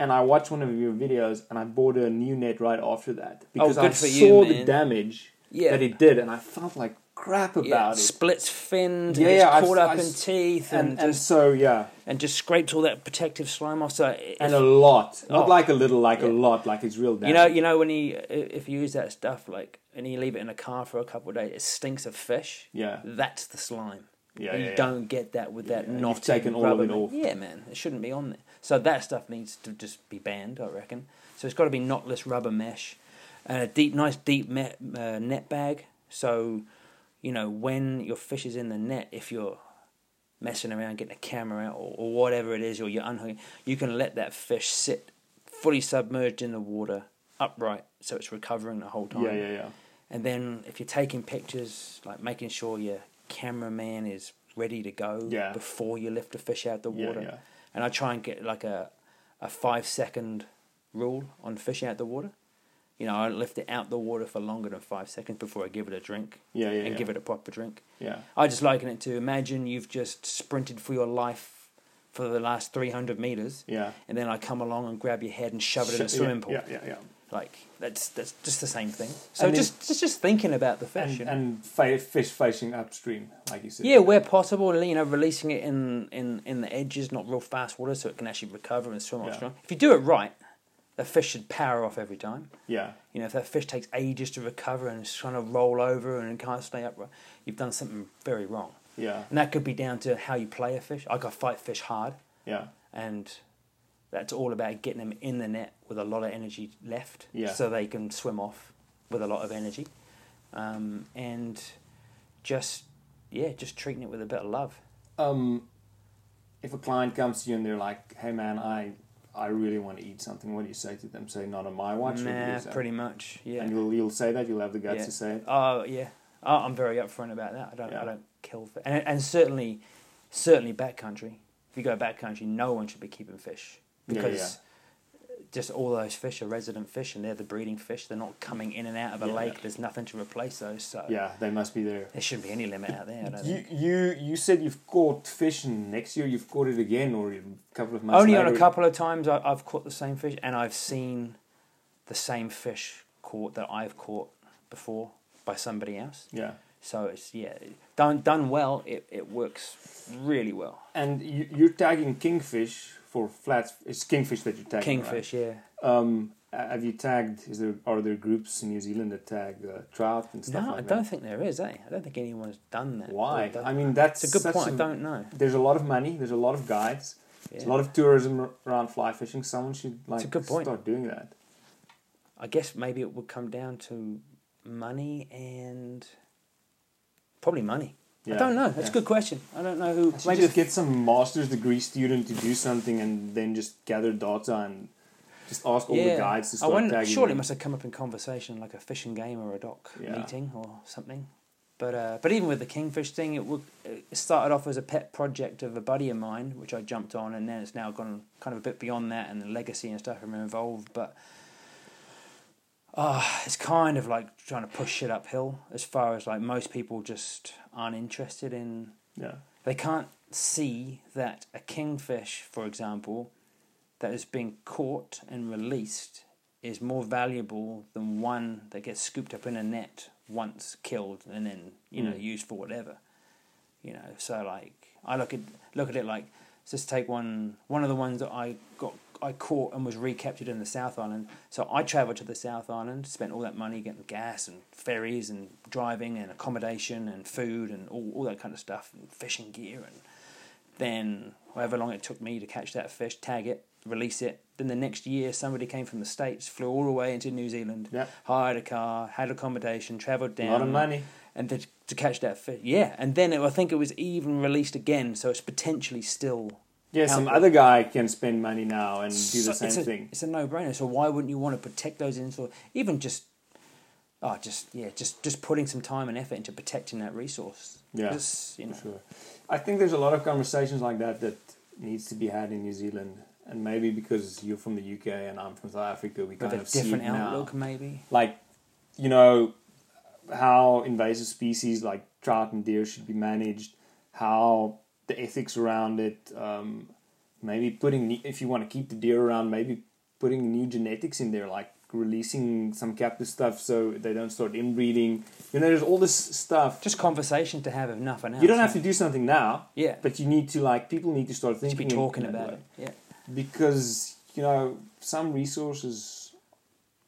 and I watched one of your videos, and I bought a new net right after that oh, because Oh, I saw you, the damage yeah, that it did, and I felt like crap about yeah. it. Splits finned, Yeah, yeah, yeah, I've- caught up I've in teeth, and, and and just, so yeah, and just scraped all that protective slime off. So if- and a lot, not Oh. like a little, like a lot, like it's real damage. you know, you know when you if you use that stuff like and you leave it in a car for a couple of days, it stinks of fish. yeah, That's the slime. yeah, you yeah, yeah. don't get that with that Yeah, you've taken all of it off. Yeah, man, it shouldn't be on there. So that stuff needs to just be banned, I reckon. So it's got to be knotless rubber mesh and a deep, nice deep met, uh, net bag. So you know when your fish is in the net, if you're messing around getting a camera out or, or whatever it is, or you're unhooking, you can let that fish sit fully submerged in the water, upright, so it's recovering the whole time. Yeah, yeah, yeah. And then if you're taking pictures, like making sure your cameraman is ready to go Yeah. before you lift the fish out the water. yeah. And I try and get like a a five second rule on fishing out the water. You know, I lift it out the water for longer than five seconds before I give it a drink Yeah, yeah, and yeah. give it a proper drink. yeah. I just liken it to imagine you've just sprinted for your life for the last 300 meters, Yeah. and then I come along and grab your head and shove it in a swimming yeah, pool. Yeah, yeah, yeah. Like that's that's just the same thing. So And just, just just thinking about the fish. And, you know? and fa- fish facing upstream, like you said. yeah, where possible, you know, releasing it in, in, in the edges, not real fast water, so it can actually recover and swim Yeah. off strong. If you do it right, the fish should power off every time. Yeah, You know, if that fish takes ages to recover and is trying to roll over and it can't stay upright, you've done something very wrong. yeah, And that could be down to how you play a fish. I got fight fish hard, yeah, and that's all about getting them in the net with a lot of energy left, Yeah. so they can swim off with a lot of energy, um, and just yeah, just treating it with a bit of love. Um, if a client comes to you and they're like, "Hey, man, I, I really want to eat something," what do you say to them? Say, "Not on my watch." or do you Nah, pretty much. Yeah. And you'll you'll say that you'll have the guts Yeah. to say it. Oh yeah. Oh, I'm very upfront about that. I don't. Yeah. I don't kill fish, and and certainly, certainly backcountry. If you go backcountry, no one should be keeping fish because. Just all those fish are resident fish, and they're the breeding fish. They're not coming in and out of a Yeah. lake. There's nothing to replace those. So Yeah, they must be there. there shouldn't be any limit out there. You think. you you said you've caught fish, and next year you've caught it again, or a couple of months. Only on a couple of times I, I've caught the same fish, and I've seen the same fish caught that I've caught before by somebody else. Yeah, So it's yeah, done done well. It it works really well. and you, you're tagging kingfish for flats. It's kingfish that you tag. tagging. right? Kingfish, yeah. Um, have you tagged? Is there are there groups in New Zealand that tag uh, trout and stuff No, like I don't think there is. Eh? I don't think anyone's done that. Why? done- I mean, that's it's a good point. I don't know. There's a lot of money. There's a lot of guides. There's a lot of tourism around fly fishing. Someone should like good point. start doing that. I guess maybe it would come down to money and probably money. Yeah, I don't know. That's yeah. a good question. I don't know who. I Maybe just get some master's degree student to do something and then just gather data and just ask all the guides to I start wonder, tagging. surely it must have come up in conversation like a fishing game or a DOC meeting or something. But uh, but even with the kingfish thing, it, would, it started off as a pet project of a buddy of mine, which I jumped on, and then it's now gone kind of a bit beyond that, and the LegaSea and stuff are involved. But uh, it's kind of like trying to push shit uphill as far as like most people just aren't interested in Yeah, they can't see that a kingfish, for example, that has been caught and released is more valuable than one that gets scooped up in a net once killed and then you know Mm. used for whatever. You know, so like I look at look at it like let's just take one one of the ones that I got I caught and was recaptured in the South Island. So I travelled to the South Island, spent all that money getting gas and ferries and driving and accommodation and food and all, all that kind of stuff and fishing gear and then however long it took me to catch that fish, tag it, release it. Then the next year, somebody came from the states, flew all the way into New Zealand, Yeah. hired a car, had accommodation, travelled down. A lot of money. and to, to catch that fish. Yeah, and then it, I think it was even released again, so it's potentially still. Yeah, some other guy can spend money now and do the same it's a, thing. It's a no-brainer. So why wouldn't you want to protect those inshore? Even just, oh, just yeah, just just putting some time and effort into protecting that resource. Yeah, you know, For sure. I think there's a lot of conversations like that that needs to be had in New Zealand, and maybe because you're from the UK and I'm from South Africa, we kind of see it different now. outlook, maybe. Like, you know, how invasive species like trout and deer should be managed, how the ethics around it. Um, maybe putting if you want to keep the deer around, maybe putting new genetics in there, like releasing some captive stuff so they don't start inbreeding. You know, there's all this stuff. Just conversation to have if nothing else. You don't have to do something now, Yeah, but you need to like people need to start thinking. to be talking about way. it. Yeah, because you know some resources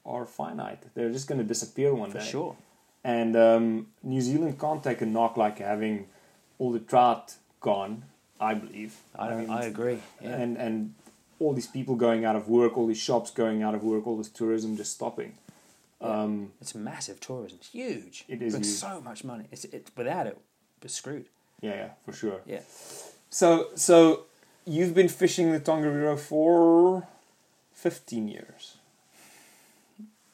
are finite. They're just going to disappear one for day. sure. And um, New Zealand can't take a knock like having all the trout gone. I believe. I, don't, mean, I agree. Yeah. and and all these people going out of work, all these shops going out of work, all this tourism just stopping. Yeah. Um, It's massive tourism. It's huge. It is Brings huge. so much money. It's it without it, we're screwed. yeah, yeah, for sure. Yeah. So so you've been fishing the Tongariro for fifteen years.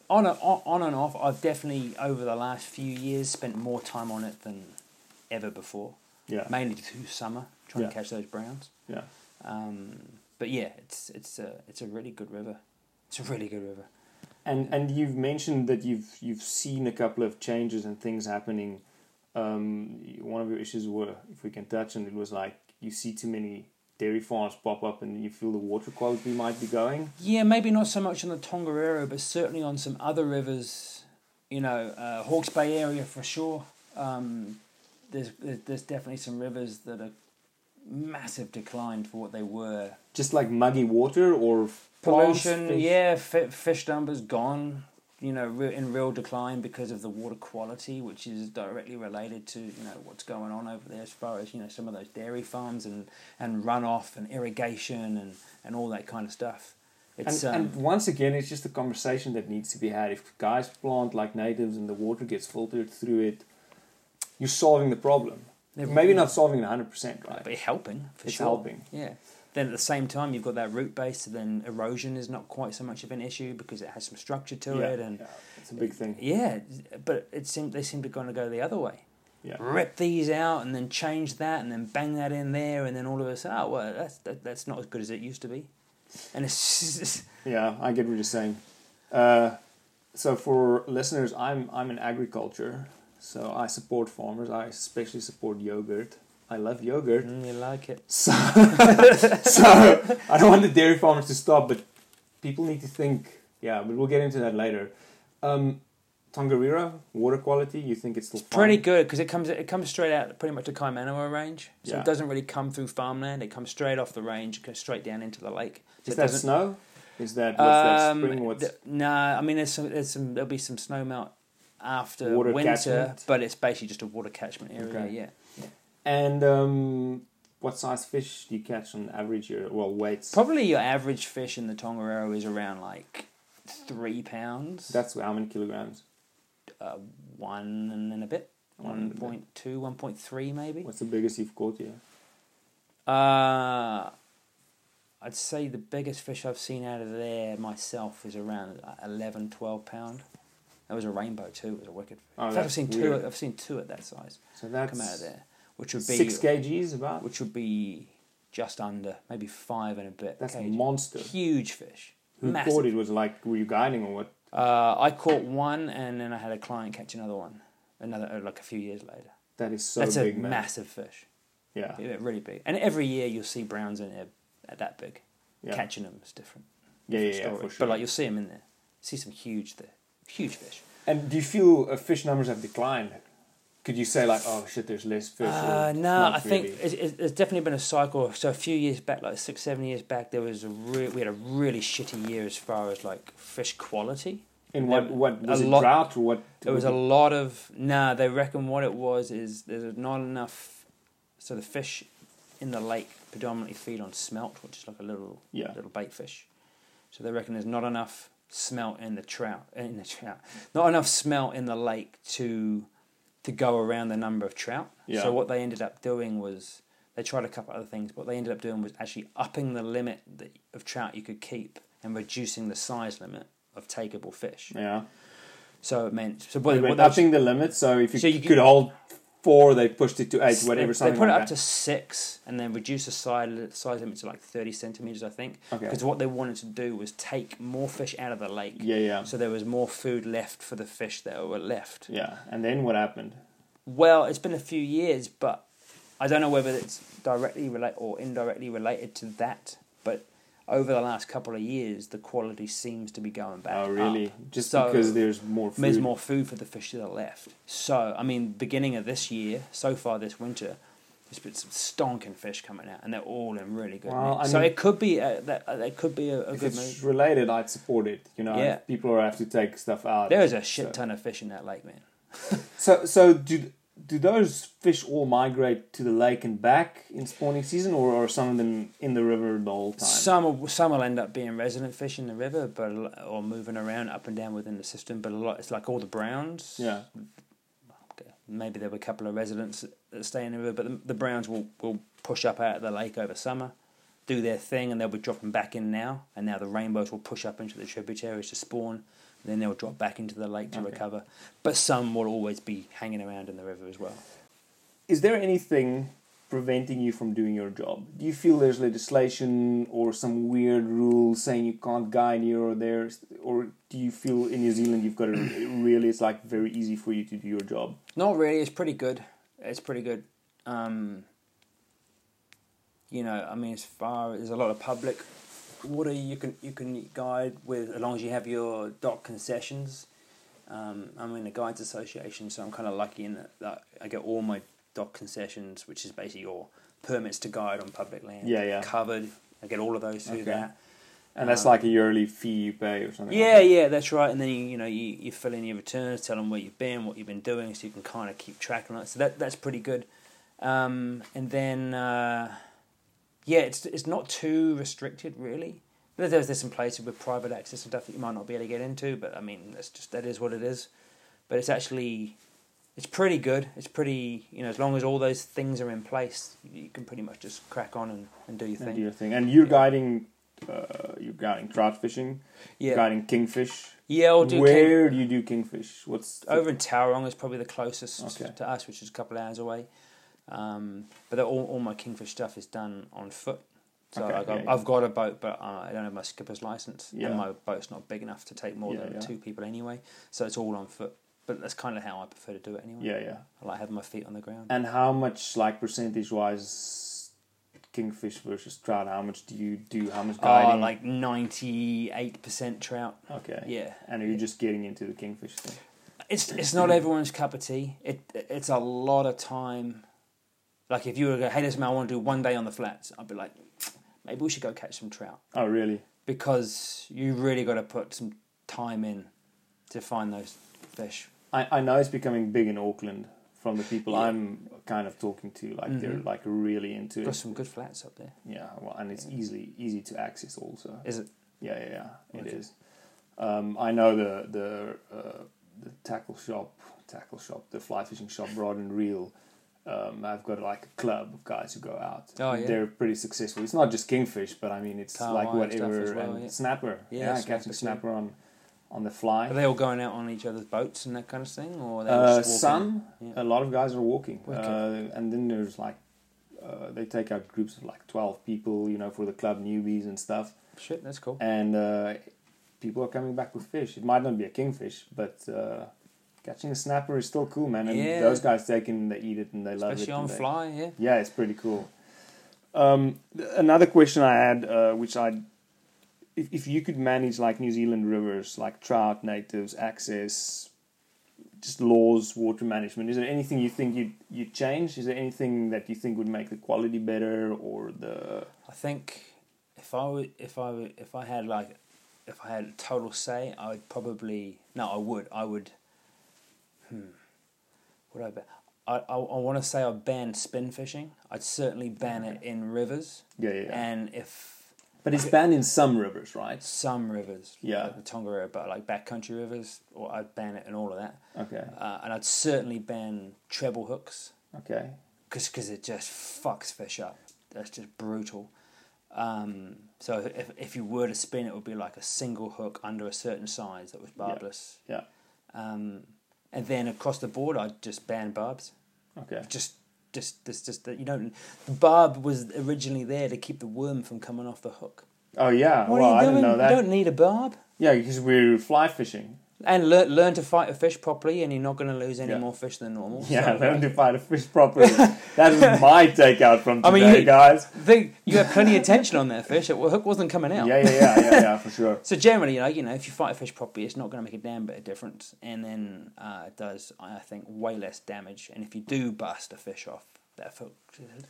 On, a, on on and off, I've definitely over the last few years spent more time on it than ever before. Yeah, Mainly through summer, trying Yeah. to catch those browns. yeah. Um, but yeah, it's it's a it's a really good river. It's a really good river. And and you've mentioned that you've you've seen a couple of changes and things happening. Um, one of your issues were, if we can touch on it, was like you see too many dairy farms pop up, and you feel the water quality might be going. Yeah, maybe not so much on the Tongariro, but certainly on some other rivers. You know, uh, Hawke's Bay area for sure. Um, there's there's definitely some rivers that are massive decline for what they were. Just like muggy water or Pollution, fish? yeah, fi- fish numbers gone. You know, re- in real decline because of the water quality, which is directly related to you know what's going on over there as far as you know some of those dairy farms and and runoff and irrigation and and all that kind of stuff. It's and, um, and once again, it's just a conversation that needs to be had. If guys plant like natives and the water gets filtered through it, you're solving the problem. they're- Maybe not solving it 100%, right? but helping for It's sure. helping. Yeah. Then at the same time, you've got that root base, so then erosion is not quite so much of an issue because it has some structure to yeah, it, and yeah, it's a big thing. yeah, but it seemed they seem to kind of go the other way. Yeah. Rip these out and then change that and then bang that in there, and then all of a sudden, oh well, that's that, that's not as good as it used to be, and it's just, Yeah, I get what you're saying. Uh, so for listeners, I'm I'm in agriculture, so I support farmers. I especially support yogurt. I love yogurt. mm, you like it. So, so I don't want the dairy farmers to stop, but people need to think. Yeah, but we'll get into that later. Um, Tongariro water quality. You think it's still fine? Pretty good because it comes it comes straight out pretty much the Kaimanawa range, so Yeah. it doesn't really come through farmland. It comes straight off the range, goes straight down into the lake. So Is that snow? Is that what's that Um, spring? What's th- nah, I mean there's some there's some there'll be some snow melt after Water winter, catchment? but it's basically just a water catchment area. Okay. Yeah, and um, what size fish do you catch on average here? Well, weights. probably your average fish in the Tongariro is around like three pounds. That's how many kilograms? uh, one and then a bit, One and a one bit. point two, one point three maybe. What's the biggest you've caught here? Uh, I'd say the biggest fish I've seen out of there myself is around uh, 11, 12 pound. That was a rainbow too. It was a wicked. Fish. Oh, In fact, I've seen two. weird. I've seen two at that size So that's come out of there, which would be six kgs about. which would be just under maybe five and a bit. That's a kg. monster. Huge fish. Who massive. caught it? Was like were you guiding or what? Uh, I caught one, and then I had a client catch another one. Another uh, like a few years later. That is so That's big, a man. massive fish. Yeah, Yeah, really big. And every year you'll see browns in there at that big. yeah, Catching them is different. yeah, yeah, yeah, story. for sure. But like you'll see them in there. See some huge there, huge fish. and do you feel uh, fish numbers have declined? Could you say like, oh shit, there's less fish? Uh, no, I think really? it, it, there's definitely been a cycle. So a few years back, like six, seven years back, there was a re- we had a really shitty year as far as like fish quality. In what what a was it lot- drought or what? There was a lot of nah. They reckon what it was is there's not enough. So the fish in the lake predominantly feed on smelt, which is like a little Yeah. little bait fish. So they reckon there's not enough smelt in the trout in the trout, not enough smelt in the lake to to go around the number of trout. Yeah. So what they ended up doing was they tried a couple other things, but what they ended up doing was actually upping the limit that, of trout you could keep and reducing the size limit of takeable fish. Yeah. So it meant so what, upping the limit, so if you, So you could could- hold four, they pushed it to eight, they, whatever, they something put it up that. to six and then reduce the size size limit to like thirty centimeters, I think. Okay. Because what they wanted to do was take more fish out of the lake, Yeah, yeah. so there was more food left for the fish that were left. Yeah. And then what happened? Well, it's been a few years, but I don't know whether it's directly relate or indirectly related to that. Over the last couple of years, the quality seems to be going back. Oh, really? up. Just So- because there's more food. There's more food for the fish that are left. So, I mean, beginning of this year, so far this winter, there's been some stonking fish coming out, and they're all in really good. Well. I so mean- it could be a, that uh, it could be a, a If good it's move. related, I'd support it. You know, Yeah. if people have to take stuff out. There is a shit so- ton of fish in that lake, man. So, so do do those fish all migrate to the lake and back in spawning season, or are some of them in the river the whole time? Some will, some will end up being resident fish in the river, but or moving around up and down within the system. But a lot, it's like all the browns. yeah. Maybe there were a couple of residents that- that stay in the river, but the, the browns will, will push up out of the lake over summer, do their thing, and they'll be dropping back in now. And now the rainbows will push up into the tributaries to spawn. Then they'll drop back into the lake to Okay. recover. But some will always be hanging around in the river as well. Is there anything preventing you from doing your job? Do you feel there's legislation or some weird rule saying you can't guide here or there, or do you feel in New Zealand you've got it really? It's like very easy for you to do your job. Not really. It's pretty good. It's pretty good. Um, you know, I mean, as far there's a lot of public water you can you can guide with as long as you have your DOC concessions. Um, I'm in the guides association, so I'm kind of lucky in that, that I get all my DOC concessions, which is basically your permits to guide on public land. Yeah, yeah. Covered. I get all of those through Okay. that. And that's Um, like a yearly fee you pay or something. Yeah, like yeah, that's right. And then you, you know you, you fill in your returns, tell them where you've been, what you've been doing, so you can kind of keep track on it. So that that's pretty good. Um, and then uh, yeah, it's it's not too restricted really. There's there's some places with private access and stuff that you might not be able to get into, but I mean that's just that is what it is. But it's actually it's pretty good. It's pretty you know as long as all those things are in place, you can pretty much just crack on and, and do your that. And thing. do your thing. And you're Yeah. guiding, uh, you're guiding trout fishing, yeah, guiding kingfish. yeah. I'll do. Where do you do kingfish? What's the- Over in Tauranga is probably the closest Okay. to us, which is a couple of hours away. Um, but all, all my kingfish stuff is done on foot. So Okay, I got, yeah, yeah. I've got a boat, but uh, I don't have my skipper's license, Yeah. and my boat's not big enough to take more than two people anyway. So it's all on foot. But that's kind of how I prefer to do it anyway. Yeah, yeah. I like having my feet on the ground. And how much, like percentage wise, kingfish versus trout? How much do you do? How much Oh, like ninety eight percent trout. okay. Yeah, And are you just getting into the kingfish thing? it's it's not everyone's cup of tea. It it's a lot of time. Like if you were to go, hey, listen, man, I want to do one day on the flats. I'd be like, maybe we should go catch some trout Oh, really? because you really got to put some time in to find those fish. I, I know it's becoming big in Auckland from the people Yeah. I'm kind of talking to. Like they're Mhm. like really into Got it. some good flats up there. Yeah, well, and it's easily easy to access also. Is it? Yeah, yeah, yeah. It Okay. is. Um, I know the the uh, the tackle shop, tackle shop, the fly fishing shop, Rod and Reel. Um, I've got like a club of guys who go out. Oh, yeah. They're pretty successful. It's not just kingfish, but I mean it's kahawai like whatever well, and yeah. snapper. Yeah, Yeah, catching snapper on on the fly. Are they all going out on each other's boats and that kind of thing, or Uh, just some, Yeah. a lot of guys are walking, uh, and then there's like uh, they take out groups of like twelve people, you know, for the club newbies and stuff, Shit, that's cool. and uh, people are coming back with fish. It might not be a kingfish, but uh, catching a snapper is still cool, man. And Yeah. those guys take it and they eat it and they love it. Especially on they- fly, yeah. Yeah, it's pretty cool. Um, another question I had, uh, which I, if if you could manage like New Zealand rivers, like trout, natives, access, just laws, water management, is there anything you think you'd you'd change? Is there anything that you think would make the quality better or the? I think if I would, if I would, if I had like, if I had total say, I would probably no, I would, I would. Hmm, would I? Be, I, I, I want to say I've banned spin fishing. I'd certainly ban it in rivers, Yeah, yeah. yeah. and if but it's banned in some rivers, right? some rivers, Yeah. like the Tongariro, but like backcountry rivers, or I'd ban it in all of that. Okay. Uh, and I'd certainly ban treble hooks Okay. because it just fucks fish up. That's just brutal. Um, so if if you were to spin, it would be like a single hook under a certain size that was barbless. Yeah. Um, and then across the board, I'd just ban barbs. Okay. Just, just, just, just that you don't. The barb was originally there to keep the worm from coming off the hook. Oh yeah. What well, are I you doing? didn't know that. You don't need a barb. Yeah, because we're fly fishing. And learn learn to fight a fish properly, and you're not going to lose any Yeah. more fish than normal. Yeah, So, learn to fight a fish properly. that is my takeout from I today, mean, you- guys. think you had plenty of tension on that fish. The hook wasn't coming out. Yeah, yeah, yeah, yeah, yeah, for sure. So generally, like you know, if you fight a fish properly, it's not going to make a damn bit of difference, and then uh, it does, I think, way less damage. And if you do bust a fish off, that hook,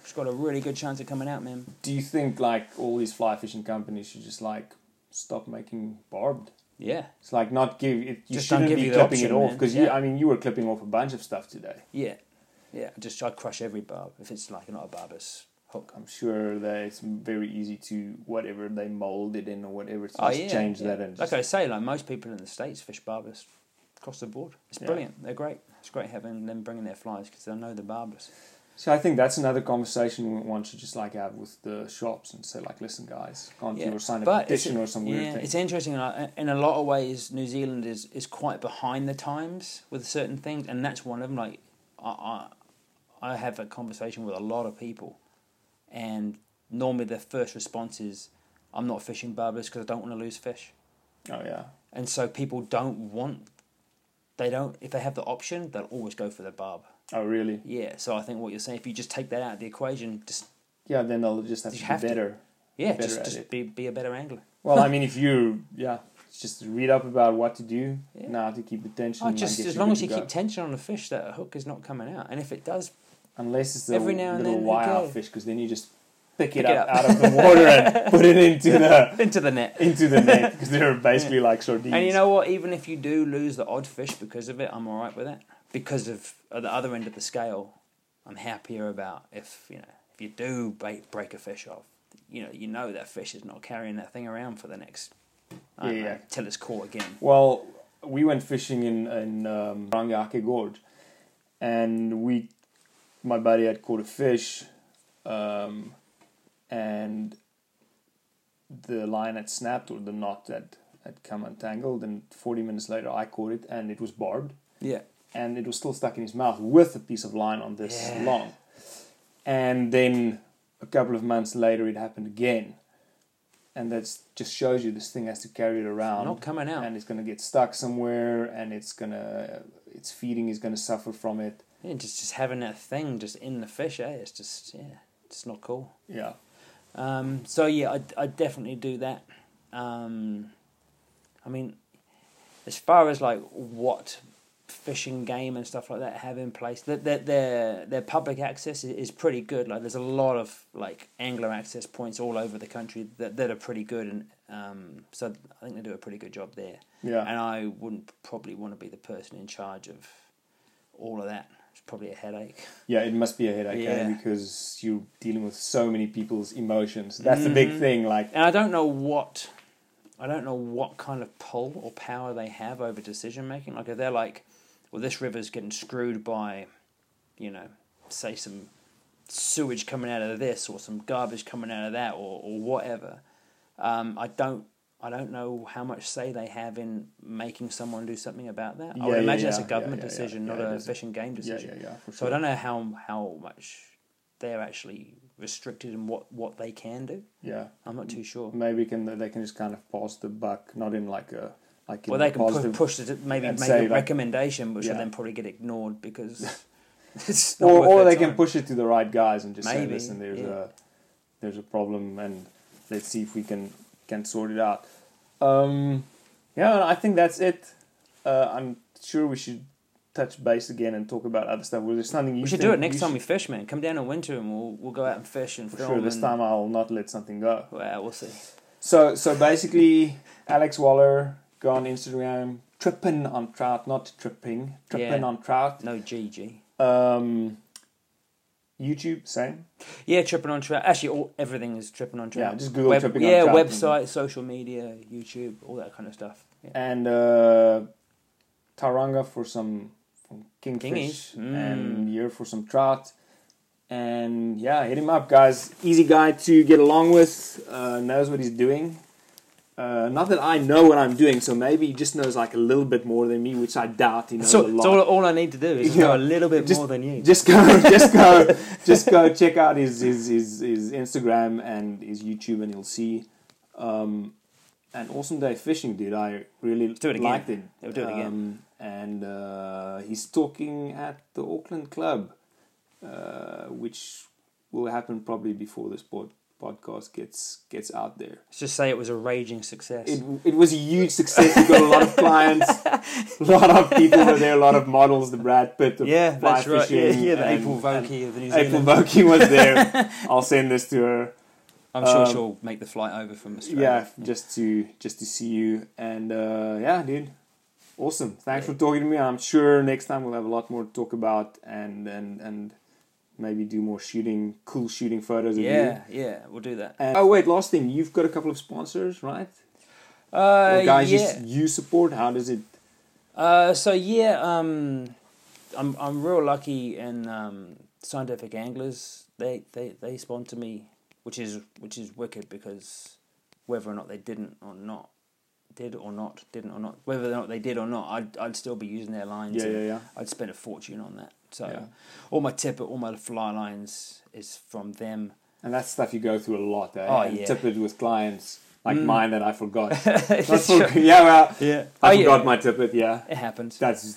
it's got a really good chance of coming out, man. Do you think like all these fly fishing companies should just like stop making barbed? Yeah, It's like not give it. You Just shouldn't be you clipping option, it off because you. Yeah. I mean, you were clipping off a bunch of stuff today. yeah, yeah. Just I'd crush every barb if it's like not a barbless hook. I'm sure that it's very easy to whatever they mold it in or whatever to Oh just yeah, change yeah. that and like I say, like most people in the states fish barbless across the board. It's Yeah. brilliant. They're great. It's great having them bringing their flies because they know the barbless. So I think that's another conversation one should just like have with the shops and say like, listen, guys, can't Yeah, you sign a but petition or some weird yeah, thing? it's interesting. In a lot of ways, New Zealand is, is quite behind the times with certain things, and that's one of them. Like, I, I, I have a conversation with a lot of people, and normally their first response is, "I'm not fishing barbless because I don't want to lose fish." Oh yeah, And so people don't want, they don't. If they have the option, they'll always go for the barb. Oh really? Yeah. So I think what you're saying, if you just take that out of the equation, just Yeah, then they'll just have to have be to. better. yeah, Better just just be be a better angler. Well, I mean, if you yeah, just read up about what to do Yeah. now to keep the tension. Oh, just as long as you keep tension on the fish, that hook is not coming out. And if it does, unless it's a every now and little wire okay. fish, because then you just pick it Pick it up, up. out of the water and put it into the into the net. into the net because they're basically like sardines. And you know what? Even if you do lose the odd fish because of it, I'm all right with that. Because of at the other end of the scale, I'm happier about if you know if you do break, break a fish off. You know, you know that fish is not carrying that thing around for the next. Yeah, till it's caught again. Well, we went fishing in in um, Rangake Gorge, and we, my buddy had caught a fish, um, and the line had snapped or the knot had had come untangled, and forty minutes later I caught it, and it was barbed, Yeah, and it was still stuck in his mouth with a piece of line on this Yeah. long, and then a couple of months later it happened again. And that just shows you this thing has to carry it around not coming out. and it's going to get stuck somewhere and it's going to its feeding is going to suffer from it Yeah, just just having that thing just in the fish, eh? It's just yeah, it's not cool. yeah Um, so yeah, I I definitely do that. Um, I mean, as far as like what fishing game and stuff like that have in place, that their their their public access is, pretty good. Like there's a lot of like angler access points all over the country that that are pretty good, and um, so I think they do a pretty good job there. yeah And I wouldn't probably want to be the person in charge of all of that. It's probably a headache. yeah it must be a headache eh? Because you're dealing with so many people's emotions that's the big Mhm. thing like And I don't know what I don't know what kind of pull or power they have over decision making. Like if they're like, well, this river's getting screwed by, you know, say some sewage coming out of this or some garbage coming out of that or, or whatever. Um, I don't I don't know how much say they have in making someone do something about that. I would yeah, imagine yeah, it's a government yeah, yeah, decision, yeah, not a is. fish and game decision. yeah yeah for So I don't know how how much they're actually restricted in what, what they can do. yeah I'm not too sure. maybe can they can just kind of pass the buck not in like a like Well, they can pu- push it, maybe make say, a like- recommendation, which will Yeah. then probably get ignored because it's not or, or they can push it to the right guys and just say Maybe, listen there's yeah. a there's a problem and let's see if we can can sort it out um yeah i think that's it uh, i'm sure we should touch base again and talk about other stuff was there something you We should do it next time should- we fish, man. Come down in winter and we'll we'll go out and fish and for film. sure this and- time i'll not let something go Well, we'll see. so so basically alex waller go on instagram Trippin' on Trout not tripping tripping Yeah. on trout No GG. Um, YouTube, same. Yeah, Trippin' on Trout. Actually, all everything is Trippin' on Trout. Yeah, just Google Web, Trippin' on Trout. yeah, website, social media, YouTube, all that kind of stuff. Yeah. And uh, Tauranga for some from kingfish, mm. and here for some trout. And yeah, hit him up, guys. Easy guy to get along with. Uh, knows what he's doing. Uh, not that I know what I'm doing, so maybe he just knows like a little bit more than me, which I doubt he knows So, a lot. so all, all I need to do is Yeah. know a little bit Just- more than you. just go, just go, just go check out his his, his, his Instagram and his YouTube, and you'll see. Um, an awesome day fishing, dude. I really do it again. liked it. We'll do it again. Um, and uh, he's talking at the Auckland Club, uh, which will happen probably before this pod, podcast gets gets out there. Let's just say it was a raging success. It, it was a huge success. We got a lot of clients, a lot of people were there, a lot of models. The Brad Pitt of yeah, fly that's right. Yeah, fishing yeah, the and- April and Vokey of the New April Zealand. Vokey was there. I'll send this to her. I'm sure um, she'll make the flight over from Australia. Yeah, just to just to see you and uh, yeah, dude, awesome. Thanks for talking to me. I'm sure next time we'll have a lot more to talk about and and and maybe do more shooting, cool shooting photos of you. yeah, yeah, we'll do that. And, oh wait, last thing, you've got a couple of sponsors, right? Uh, guys yeah. you, you support. How does it? Uh, so yeah, um, I'm I'm real lucky in um, scientific anglers. They they they sponsor me, which is which is wicked because whether or not they didn't or not did or not didn't or not whether or not they did or not, I'd I'd still be using their lines. Yeah, yeah, yeah. I'd spend a fortune on that. So Yeah. all my tippet, all my fly lines is from them. And that's stuff you go through a lot. Eh? Oh, and yeah. Tippet with clients like Mm. mine that I forgot. For- yeah, well, yeah, I Oh, forgot yeah. my tippet. Yeah, It happens. that's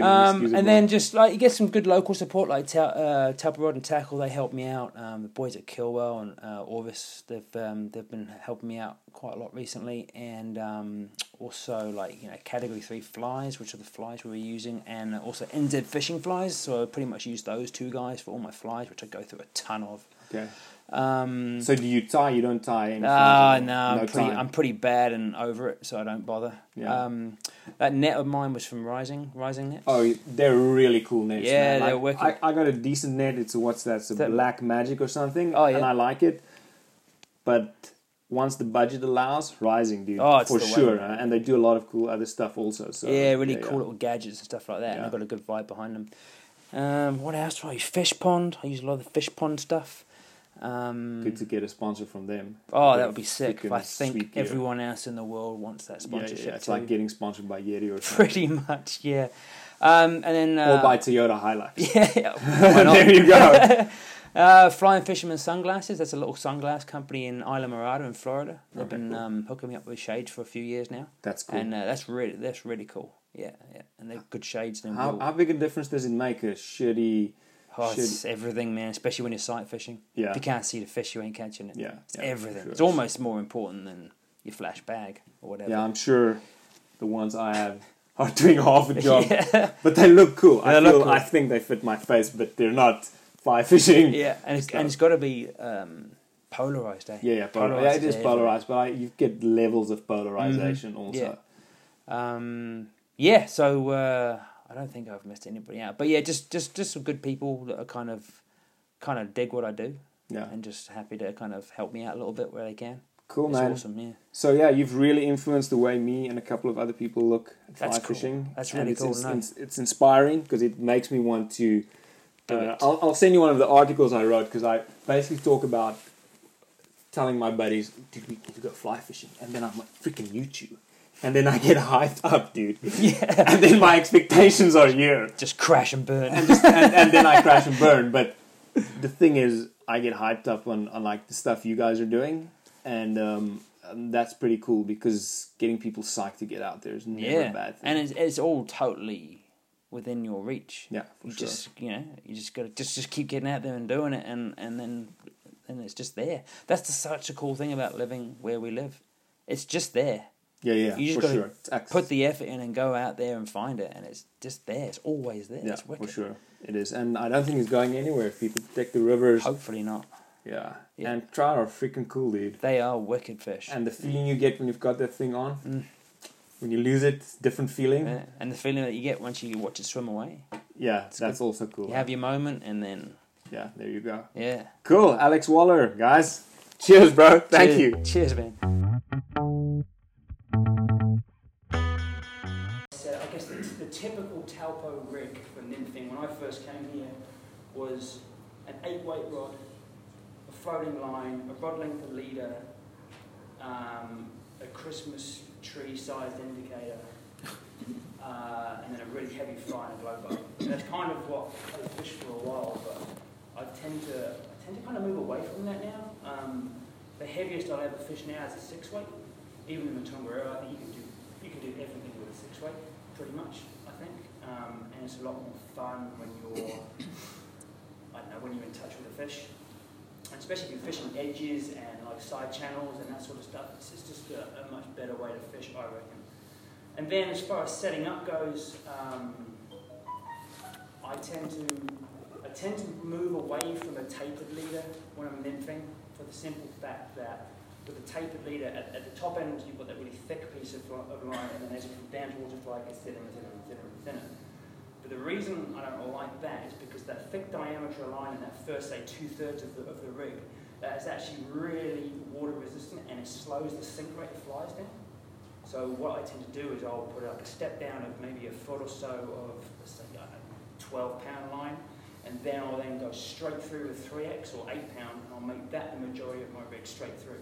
Um, and then just like you get some good local support, like Ta- uh, and Tackle, they help me out. Um, the boys at Kilwell and uh, Orvis, they've um, they've been helping me out quite a lot recently, and um, also like you know Category Three flies, which are the flies we were using, and also NZ fishing flies. So I pretty much use those two guys for all my flies, which I go through a ton of. okay. Um, So do you tie? You don't tie anything? Ah, or no, I'm pretty. I'm pretty bad and over it, so I don't bother. Yeah. Um, that net of mine was from Rising, Rising Nets. Oh, they're really cool nets. Yeah, man. they're Like, wicked. I, I got a decent net. It's a, what's that? It's a That- Black Magic or something. Oh, yeah. And I like it. But once the budget allows, Rising, dude, Oh, it's for sure. And they do a lot of cool other stuff also. So yeah, really cool little gadgets and stuff like that. And Yeah. I've got a good vibe behind them. Um, what else do I use? Fish Pond. I use a lot of the Fish Pond stuff. Um, Good to get a sponsor from them. oh, that would be sick. I think sweet gear. everyone else in the world wants that sponsorship. yeah, it's too. like getting sponsored by Yeti or something. pretty much, yeah. Um, and then uh, or by Toyota Hilux. yeah, yeah, why not? there you go. Uh, Flying Fisherman Sunglasses. That's a little sunglass company in Islamorada in Florida. They've Okay, been cool. um, hooking me up with shades for a few years now, That's cool. and uh, that's really that's really cool. Yeah, yeah, and they're good shades. How, how big a difference does it make a shitty? Oh, Should- it's everything, man. Especially when you're sight fishing. Yeah. If you can't see the fish, you ain't catching it. Yeah, It's yeah, for everything. sure. It's almost more important than your flash bag or whatever. Yeah, I'm sure the ones I have are doing half a job, yeah. but they look cool. I They look feel, cool. I think they fit my face, but they're not fly fishing. yeah, and it's and it's got to be um, polarized, eh? yeah, yeah, polar- Polarized yeah, it is polarized, but I, you get levels of polarization also. Yeah. Um, yeah. So uh, I don't think I've missed anybody out, but yeah, just just just some good people that are kind of kind of dig what I do Yeah, and just happy to kind of help me out a little bit where they can. cool, it's man. awesome. Yeah. So yeah, you've really influenced the way me and a couple of other people look at fly cool. fishing. That's And really it's, cool It's, it's, it's inspiring because it makes me want to. Uh. I'll, I'll send you one of the articles I wrote because I basically talk about telling my buddies, dude, we need to go fly fishing, and then I'm like, freaking YouTube, and then I get hyped up, dude, Yeah. and then my expectations are here, Just crash and burn. and, just, and, and then I crash and burn. But the thing is, I get hyped up on, on like the stuff you guys are doing, and um, um, that's pretty cool because getting people psyched to get out there is never yeah, a bad thing. and it's it's all totally within your reach. yeah, for you sure. just you know you just gotta just just keep getting out there and doing it, and and then and it's just there. That's the, such a cool thing about living where we live. It's just there. Yeah, yeah, you just for gotta sure. Put the effort in and go out there and find it, and it's just there. It's always there. yeah, for sure. It is, and I don't think it's going anywhere. If people protect the rivers, Hopefully not. yeah. Yeah. and trout are freaking cool, dude. They are wicked fish. And the feeling you get when you've got that thing on, Mm. when you lose it, it's a different feeling. Yeah, And the feeling that you get once you watch it swim away. Yeah, that's good. also cool. You have your moment, and then yeah, there you go. yeah. Cool, Alex Waller, guys. Cheers, bro. Thank Cheers- you. Cheers, man. Typical Taupo rig for nymphing when I first came here was an eight-weight rod, a floating line, a rod length a leader, um, a Christmas tree-sized indicator, uh, and then a really heavy fly and a. And that's kind of what I fished for a while, but I tend to I tend to kind of move away from that now. Um, the heaviest I'll ever fish now is a six weight. Even in the Tongariro, I think you can do you can do everything with a six weight, pretty much. Um, and it's a lot more fun when you're I don't know when you're in touch with the fish, and especially if you're fishing edges and like side channels and that sort of stuff. It's, it's just a, a much better way to fish, I reckon. And then as far as setting up goes, um, I tend to I tend to move away from a tapered leader when I'm nymphing for the simple fact that with a tapered leader, at, at the top end you've got that really thick piece of, of line and then as you come down towards the fly it gets thinner and thinner and thinner and thinner. But the reason I don't like that is because that thick diameter line in that first, say, two-thirds of the, of the rig, that is actually really water resistant and it slows the sink rate of flies down. So what I tend to do is I'll put like a step down of maybe a foot or so of, let's say, I don't know, 12 pound line, and then I'll then go straight through with 3x or 8 pound, and I'll make that the majority of my rig straight through.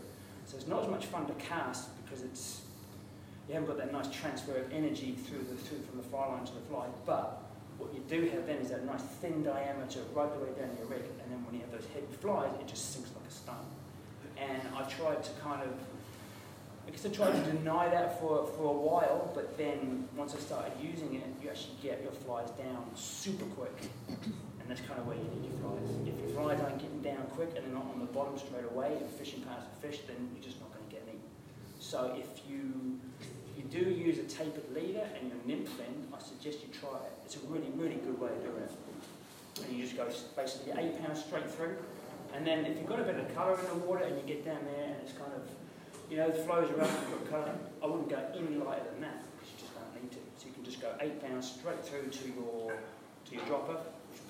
So it's not as much fun to cast because it's you haven't got that nice transfer of energy through the through from the fly line to the fly, but what you do have then is that nice thin diameter right the way down your rig, and then when you have those heavy flies, it just sinks like a stone. And I tried to kind of I guess I tried to deny that for, for a while, but then once I started using it, you actually get your flies down super quick. And that's kind of where you need your flies. If your flies aren't getting down quick and they're not on the bottom straight away and fishing past the fish, then you're just not going to get any. So if you you do use a tapered leader and your nymph nymphing, I suggest you try it. It's a really, really good way of doing it. And you just go basically eight pounds straight through. And then if you've got a bit of colour in the water and you get down there and it's kind of you know, the flows around and got colour. I wouldn't go any lighter than that because you just don't need to. So you can just go eight pounds straight through to your to your dropper,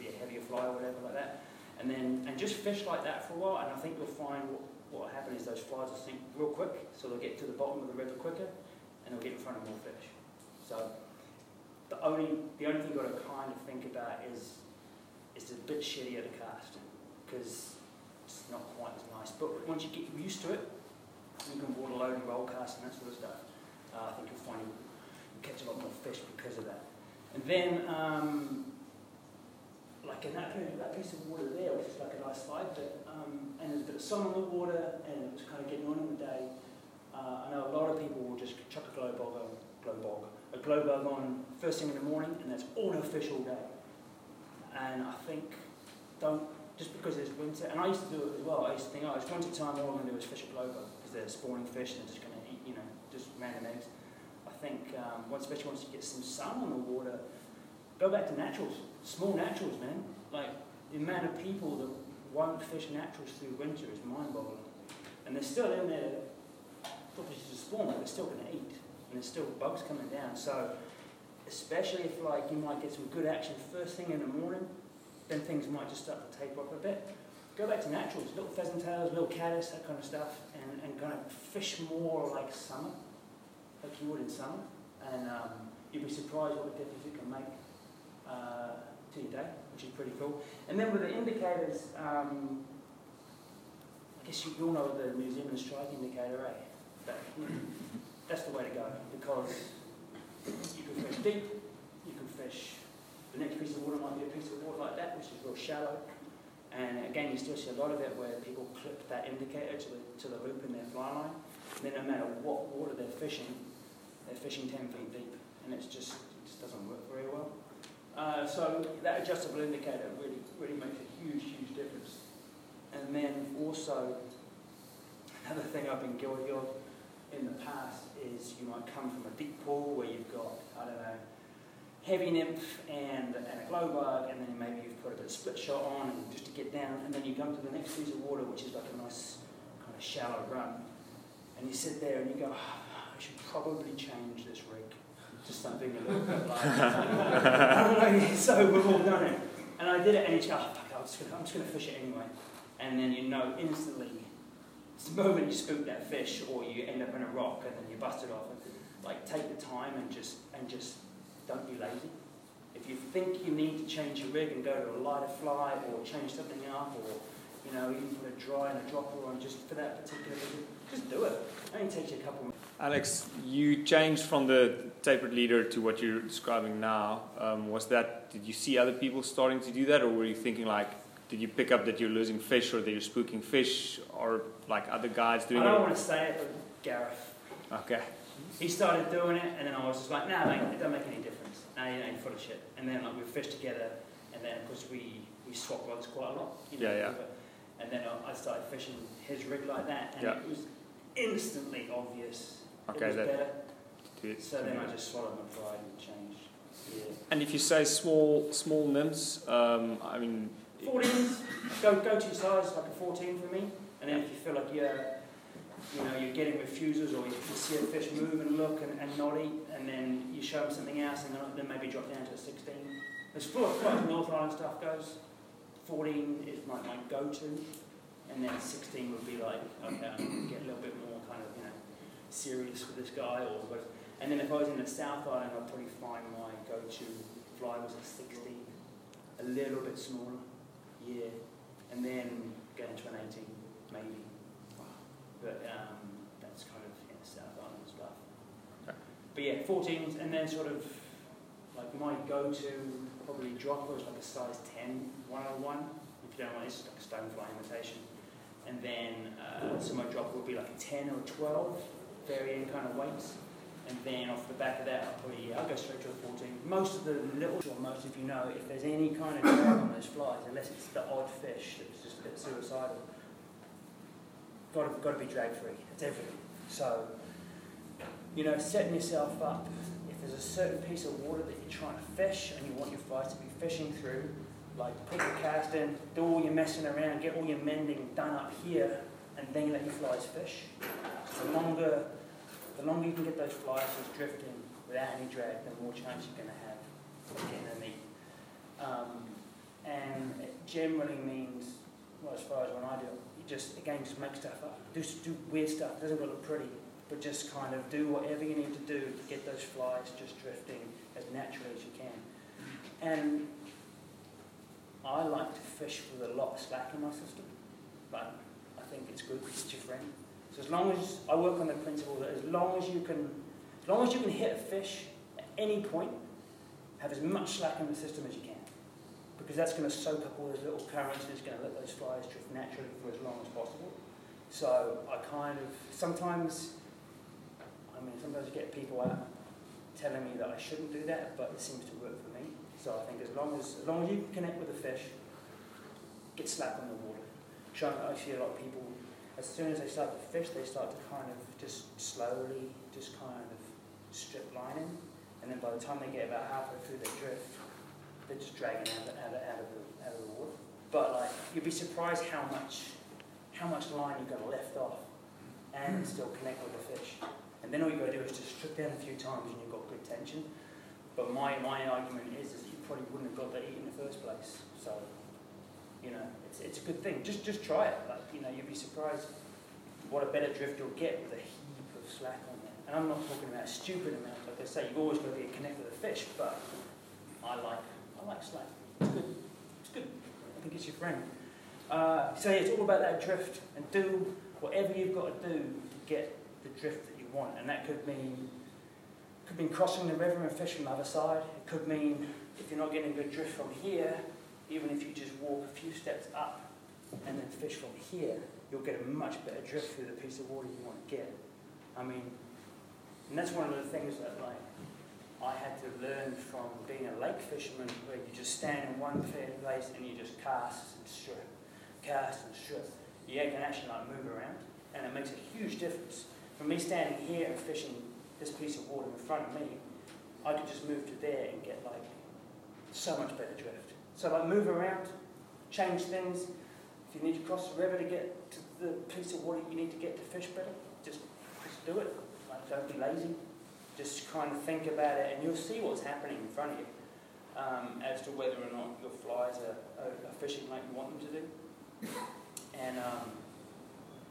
be a heavier fly or whatever like that, and then and just fish like that for a while. And I think you'll find what what will happen is those flies will sink real quick, so they'll get to the bottom of the river quicker, and they'll get in front of more fish. So the only the only thing you've got to kind of think about is it's a bit shittier to cast because it's not quite as nice. But once you get used to it, you can water load and roll cast and that sort of stuff. Uh, I think you'll find you'll catch a lot more fish because of that. And then, um, like in that, piece- that piece of water there, which is like a nice slide bit, um, and there's a bit of sun on the water, and it was kind of getting on in the day. Uh, I know a lot of people will just chuck a glow bug on, glow bog, a glow bug on first thing in the morning, and that's all they'll fish all day. And I think don't just because it's winter, and I used to do it as well. I used to think, oh, it's winter time, all I'm going to do is fish a glow bug because they're spawning fish, and they're just going to eat, you know, just random eggs. I think, um, once, especially once you get some sun on the water, go back to naturals, small naturals, man. Like the amount of people that won't fish naturals through winter is mind-boggling, and they're still in there, probably to spawn, but they're still going to eat, and there's still bugs coming down. So, especially if like you might get some good action first thing in the morning, then things might just start to taper off a bit. Go back to naturals, little pheasant tails, little caddis, that kind of stuff, and, and kind of fish more like summer, like you would in summer. And um, you'd be surprised what a difference it can make to your day, which is pretty cool. And then with the indicators, um, I guess you, all know the New Zealand strike indicator, eh? That, that's the way to go because you can fish deep, you can fish the next piece of water might be a piece of water like that, which is real shallow. And again, you still see a lot of it where people clip that indicator to the, to the loop in their fly line. And then no matter what water they're fishing, they're fishing 10 feet deep. And it's just, it just doesn't work very well. Uh, so that adjustable indicator really, really makes a huge, huge difference. And then also, another thing I've been guilty of in the past is you might come from a deep pool where you've got, I don't know, heavy nymph and, and a glow bug, and then maybe you've put a bit of split shot on and just to get down, and then you come to the next piece of water, which is like a nice kind of shallow run, and you sit there and you go, "Ah, I should probably change this rig. Just something a little bit like, so we've all done it. And I did it, and go, oh, fuck, I'm just, gonna, I'm just gonna fish it anyway. And then you know instantly, it's the moment you spook that fish, or you end up in a rock, and then you bust it off. And, like, take the time and just, and just don't be lazy. If you think you need to change your rig and go to a lighter fly, or change something up, or you know, even put a dry and a dropper on just for that particular rig, just do it. It only takes you a couple minutes. Alex, you changed from the tapered leader to what you're describing now. Um, was that, did you see other people starting to do that, or were you thinking like, did you pick up that you're losing fish or that you're spooking fish, or like other guys doing it. I don't it? want to say it, but Gareth. Okay. He started doing it, and then I was just like, nah, mate, it don't make any difference. Nah, you ain't full of shit. And then like we fished together, and then of course we we swap rods quite a lot. You know, Yeah, yeah. And then I- I started fishing his rig like that, and Yeah. it was instantly obvious. Okay, it was that- better. Do it. So then I just swallowed my pride and changed. Yeah. And if you say small small nymphs, um, I mean, 14s, go go to your size like a 14 for me. And then if you feel like you're, you know, you're getting refusals or you see a fish move and look and, and not eat, and then you show them something else, and then, then maybe drop down to a 16. As far as far as North Island stuff goes, 14 is my, my go-to, and then 16 would be like, okay, I'm gonna get a little bit more kind of, you know, serious with this guy, or what. And then if I was in the South Island, I'd probably find my go-to fly was a 16, a little bit smaller. Yeah, and then go into an 18, maybe. But um, that's kind of in the South Island stuff. Okay. But yeah, 14s, and then sort of like my go-to probably dropper is like a size 10 101. If you don't want, it's like a stonefly imitation. And then uh, so my dropper would be like a 10 or a 12, varying kind of weights. And then off the back of that, I'll probably I'll go straight to a 14. Most of the little, or most of you know, if there's any kind of drag on those flies, unless it's the odd fish that's just a bit suicidal, got to, got to be drag free. It's everything. So, you know, setting yourself up. If there's a certain piece of water that you're trying to fish and you want your flies to be fishing through, like put your cast in, do all your messing around, get all your mending done up here, and then let your flies fish. The longer, the longer you can get those flies just drifting without any drag, the more chance you're going to have of getting a meat. Um, and it generally means, well, as far as when I do you just again just make stuff up, do do weird stuff. It doesn't look pretty, but just kind of do whatever you need to do to get those flies just drifting as naturally as you can. And I like to fish with a lot of slack in my system, but I think it's good because it's your friend. So as long as I work on the principle that as long as you can, as long as you can hit a fish at any point, have as much slack in the system as you can, because that's going to soak up all those little currents and it's going to let those flies drift naturally for as long as possible. So I kind of sometimes, I mean, sometimes I get people out telling me that I shouldn't do that, but it seems to work for me. So I think as long as as long as you can connect with the fish, get slack on the water. Try, I see a lot of people as soon as they start to fish, they start to kind of just slowly, just kind of strip lining, and then by the time they get about halfway through their drift, they're just dragging out, of- out, of- out of the out of the water. But like you'd be surprised how much how much line you've got left off, and hmm. still connect with the fish. And then all you got to do is just strip down a few times, and you've got good tension. But my, my argument is, is you probably wouldn't have got that eat in the first place. So, you know, it's, it's a good thing. Just just try it. Like, you know, you'd be surprised what a better drift you'll get with a heap of slack on there. And I'm not talking about a stupid amount. Like I say, you've always got to be a connect with the fish, but I like I like slack. It's good. It's good. I think it's your friend. Uh, so yeah, it's all about that drift and do whatever you've got to do to get the drift that you want. And that could mean could mean crossing the river and fish from the other side. It could mean if you're not getting a good drift from here, even if you just walk a few steps up and then fish from here, you'll get a much better drift through the piece of water you want to get. I mean, and that's one of the things that like I had to learn from being a lake fisherman, where you just stand in one place and you just cast and strip, cast and strip. You can actually like move around, and it makes a huge difference. From me standing here and fishing this piece of water in front of me, I could just move to there and get like so much better drift. So like move around, change things. If you need to cross the river to get to the piece of water you need to get to fish better, just just do it. Like don't be lazy. Just kind of think about it, and you'll see what's happening in front of you um, as to whether or not your flies are, are, are fishing like you want them to do. And um,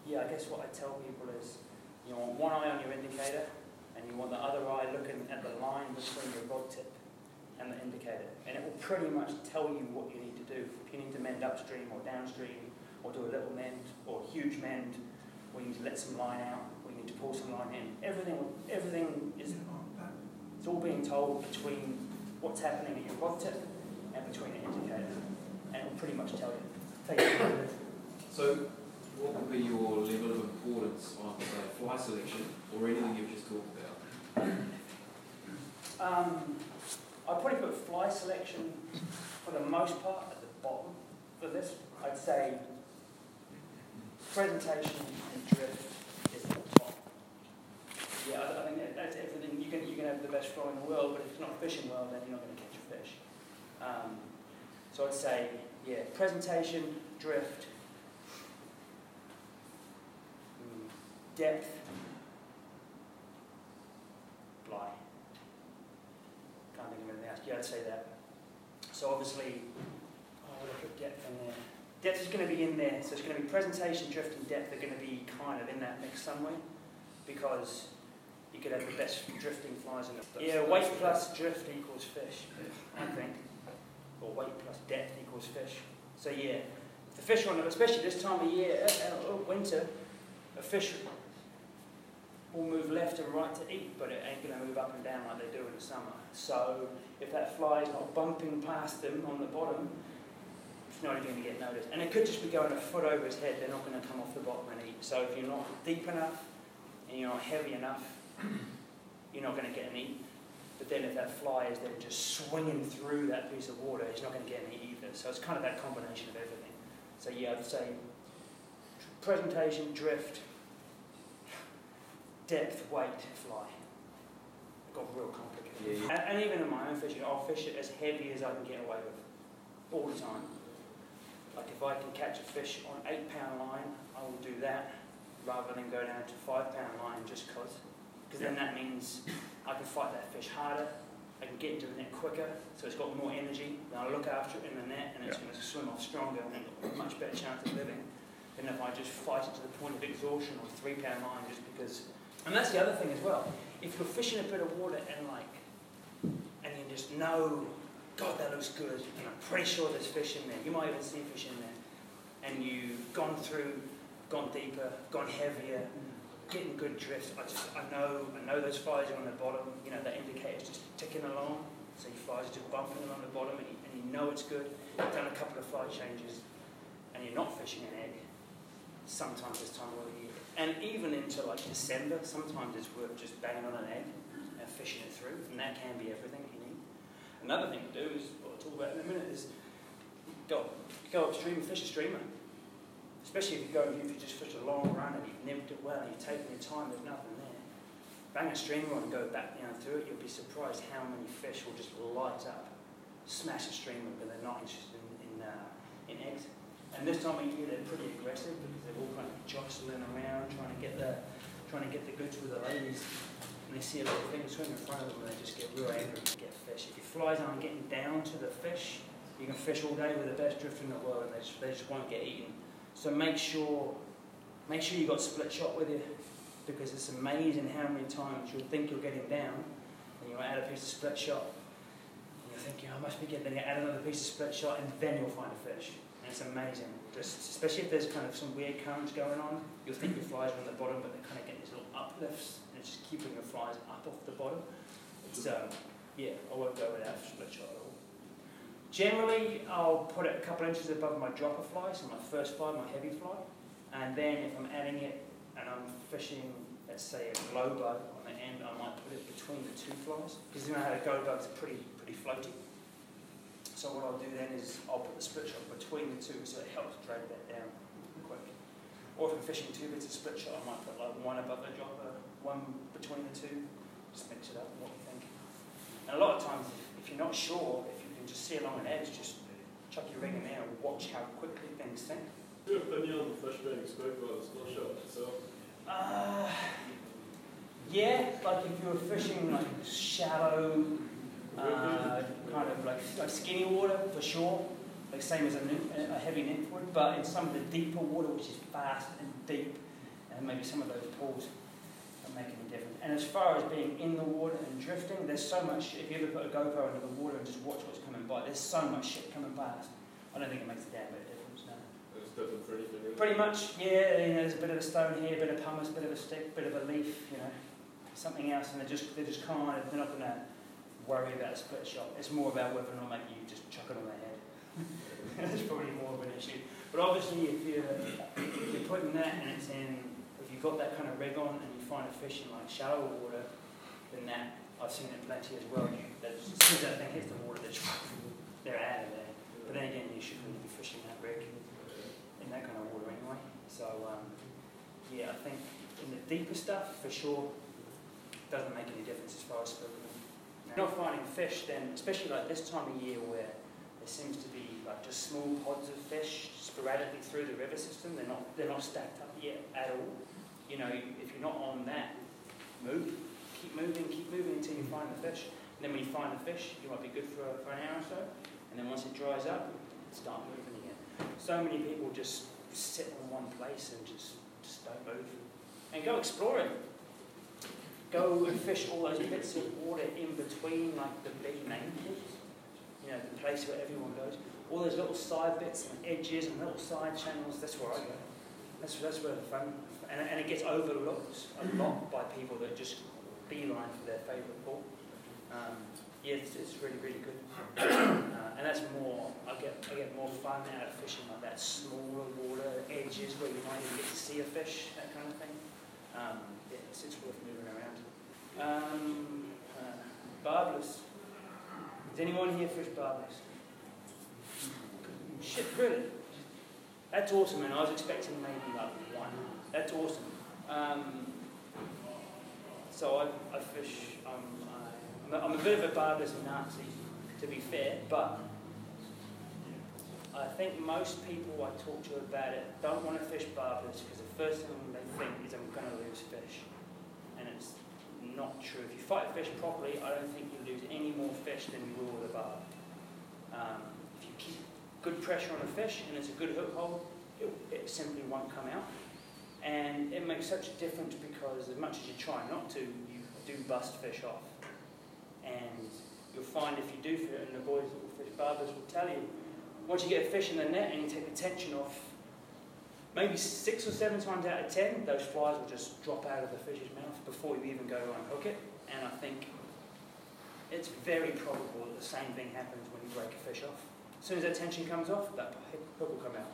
yeah, I guess what I tell people is you want one eye on your indicator, and you want the other eye looking at the line between your rod tip and the indicator, and it will pretty much tell you what you need to do. If you need to mend upstream or downstream, or do a little mend or a huge mend, or you need to let some line out, or you need to pull some line in. Everything, everything is it's all being told between what's happening at your rod tip and between the indicator, and it will pretty much tell you. So, what would be your level of importance on say, fly selection or anything you've just talked about? Um, I'd probably put fly selection for the most part at the bottom for this. I'd say presentation and drift is at the top. Yeah, I, I think that, that's everything. You can, you can have the best fly in the world, but if it's not fishing well, then you're not going to catch a fish. Um, so I'd say, yeah, presentation, drift, mm, depth, fly. Can't think of anything else. Yeah, I'd say that. So obviously, what I put depth in there. Depth is going to be in there. So it's going to be presentation, drift, and depth are going to be kind of in that mix somewhere, because you could have the best drifting flies in the. Yeah, weight plus drift equals fish, I think, or weight plus depth equals fish. So yeah, the fish are on, especially this time of year, uh, uh, winter, a fish will move left and right to eat, but it ain't going to move up and down like they do in the summer. So if that fly is not bumping past them on the bottom, it's not even going to get noticed. And it could just be going a foot over his head. They're not going to come off the bottom and eat. So if you're not deep enough and you're not heavy enough, you're not going to get an eat. But then if that fly is then just swinging through that piece of water, he's not going to get any either. So it's kind of that combination of everything. So yeah, I'd say presentation, drift, depth, weight, fly. It got real complicated. Yeah, yeah. And, and even in my own fishing, I'll fish it as heavy as I can get away with, all the time. Like if I can catch a fish on eight pound line, I will do that rather than go down to five pound line just cause. Because then that means I can fight that fish harder, I can get into the net quicker, so it's got more energy, then I look after it in the net and it's going to swim off stronger and I've got a much better chance of living than if I just fight it to the point of exhaustion on three pound line just because. And that's the other thing as well. If you're fishing a bit of water and like, and you just know, God, that looks good, and I'm pretty sure there's fish in there. You might even see fish in there, and you've gone through, gone deeper, gone heavier, getting good drift. I just, I know, I know those flies are on the bottom. You know, that indicator's just ticking along. So your flies are just bumping along the bottom, and you, and you know it's good. You've done a couple of fly changes, and you're not fishing an egg. Sometimes it's time year, and even into like December, sometimes it's worth just banging on an egg and fishing it through, and that can be everything you need. Another thing to do is, what I'll talk about in a minute, is go go upstream and fish a streamer. Especially if you go, if you just fish a long run and you've nymphed it well and you've taken your time, there's nothing there. Bang a streamer on and go back down through it, you'll be surprised how many fish will just light up, smash a streamer, but they're not interested in, in, uh, in eggs. And this time of year they're pretty aggressive because they're all kind of jostling around, trying to get the trying to get the goods with the ladies. And they see a little thing swim in front of them and they just get real angry and get fish. If your flies aren't getting down to the fish, you can fish all day with the best drift in the world and they just, they just won't get eaten. So make sure make sure you got split shot with you because it's amazing how many times you'll think you're getting down and you'll add a piece of split shot and you'll think, yeah, I must be getting then you add another piece of split shot and then you'll find a fish. And it's amazing. Just especially if there's kind of some weird currents going on, you'll think your flies are on the bottom, but they're kind of uplifts and just keeping the flies up off the bottom. So um, yeah, I won't go without a split shot at all. Generally, I'll put it a couple inches above my dropper fly, so my first fly, my heavy fly, and then if I'm adding it and I'm fishing, let's say a glow bug on the end, I might put it between the two flies because you know how the glow bugs pretty pretty floaty. So what I'll do then is I'll put the split shot between the two so it helps drag that down. Or if I'm fishing two bits of split shot, I might put like one above the dropper, one between the two. Just mix it up. What do you think? And a lot of times, if you're not sure, if you can just see along an edge, just chuck your ring in there and watch how quickly things sink. Do you have opinion on the fish being the split shot itself? Uh, Yeah, like if you were fishing like shallow, uh, kind of like, like skinny water for sure, like same as a, a heavy net would, but in some of the deeper water, which is fast and deep, and maybe some of those pools are making a difference. And as far as being in the water and drifting, there's so much. If you ever put a GoPro under the water and just watch what's coming by, there's so much shit coming past. I don't think it makes a damn bit of difference. No. It's different for anything. really. Pretty much, yeah. You know, there's a bit of a stone here, a bit of pumice, a bit of a stick, a bit of a leaf. You know, something else, and they're just they're just kind of they're not going to worry about a split shot. It's more about whether or not maybe you just chuck it on their That's probably more of an issue. But obviously, if you're if you're putting that and it's in, if you've got that kind of rig on and you find a fish in like shallow water, then that I've seen it plenty as well. You, that, as soon as that thing hits the water, they're, they're out of there. But then again, you should really be fishing that rig in that kind of water anyway. So um, yeah, I think in the deeper stuff, for sure, doesn't make any difference as far as spoken. You're not finding fish, then especially like this time of year where there seems to be like just small pods of fish sporadically through the river system. They're not they're not stacked up yet at all. You know, if you're not on that, move, keep moving, keep moving until you find the fish. And then when you find the fish, you might be good for, for an hour or so. And then once it dries up, start moving again. So many people just sit in one place and just just don't move. And go exploring. Go and fish all those bits of water in between, like the big main. You know, the place where everyone goes. All those little side bits and edges and little side channels, that's where I go. That's, that's where the fun, and, and it gets overlooked a lot by people that just beeline for their favourite pool. Um, yeah, it's, it's really, really good. Uh, and that's more, I get, I get more fun out of fishing like that smaller water edges where you might even get to see a fish, that kind of thing. Um, yeah, it's, it's worth moving around. Um, uh, barbless. Does anyone here fish barbless? Shit, really? That's awesome, and I was expecting maybe like one. That's awesome. Um, so I, I fish. Um, I, I'm, a, I'm a bit of a barbless Nazi, to be fair, but I think most people I talk to about it don't want to fish barbless because the first thing they think is I'm going to lose fish, not true. If you fight a fish properly, I don't think you lose any more fish than you will with a barb. Um, if you keep good pressure on a fish and it's a good hook hold, it, it simply won't come out. And it makes such a difference because as much as you try not to, you do bust fish off. And you'll find if you do and the boys will fish barbless will tell you, once you get a fish in the net and you take the tension off, maybe six or seven times out of ten, those flies will just drop out of the fish's mouth before you even go to unhook it. And I think it's very probable that the same thing happens when you break a fish off. As soon as that tension comes off, that hook will come out.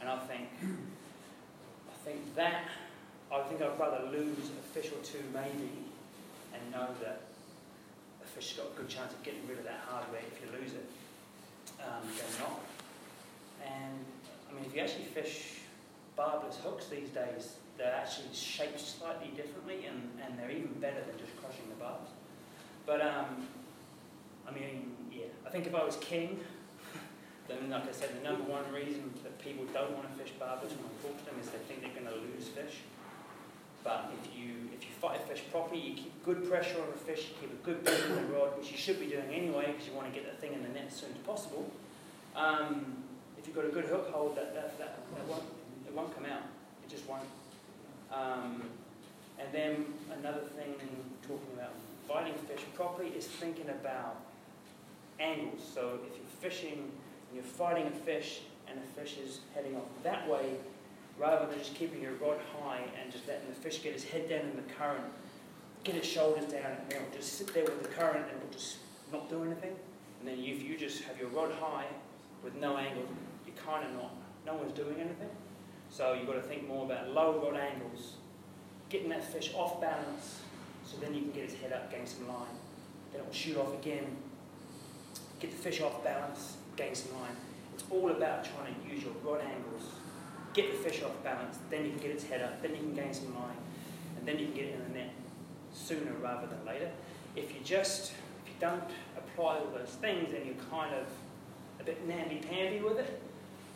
And I think, I think that, I think I'd rather lose a fish or two maybe, and know that a fish has got a good chance of getting rid of that hardware if you lose it, um, than not. And I mean, if you actually fish barbless hooks these days, they're actually shaped slightly differently, and, and they're even better than just crushing the barbs. But um, I mean, yeah, I think if I was king, then like I said, the number one reason that people don't want to fish barbless when I talk to them is they think they're going to lose fish. But if you if you fight a fish properly, you keep good pressure on the fish, you keep a good bend in the rod, which you should be doing anyway because you want to get that thing in the net as soon as possible. Um, if you've got a good hook hold, that, that, that, that won't, it won't come out. It just won't. Um, and then another thing, talking about fighting fish properly, is thinking about angles. So if you're fishing and you're fighting a fish and the fish is heading off that way, rather than just keeping your rod high and just letting the fish get his head down in the current, get his shoulders down, and it'll just sit there with the current and it'll just not do anything. And then if you just have your rod high with no angle, you're kind of not, no one's doing anything. So you've got to think more about low rod angles, getting that fish off balance, so then you can get his head up, gain some line. Then it will shoot off again, get the fish off balance, gain some line. It's all about trying to use your rod angles, get the fish off balance, then you can get its head up, then you can gain some line, and then you can get it in the net sooner rather than later. If you just, if you don't apply all those things and you're kind of a bit namby-pamby with it,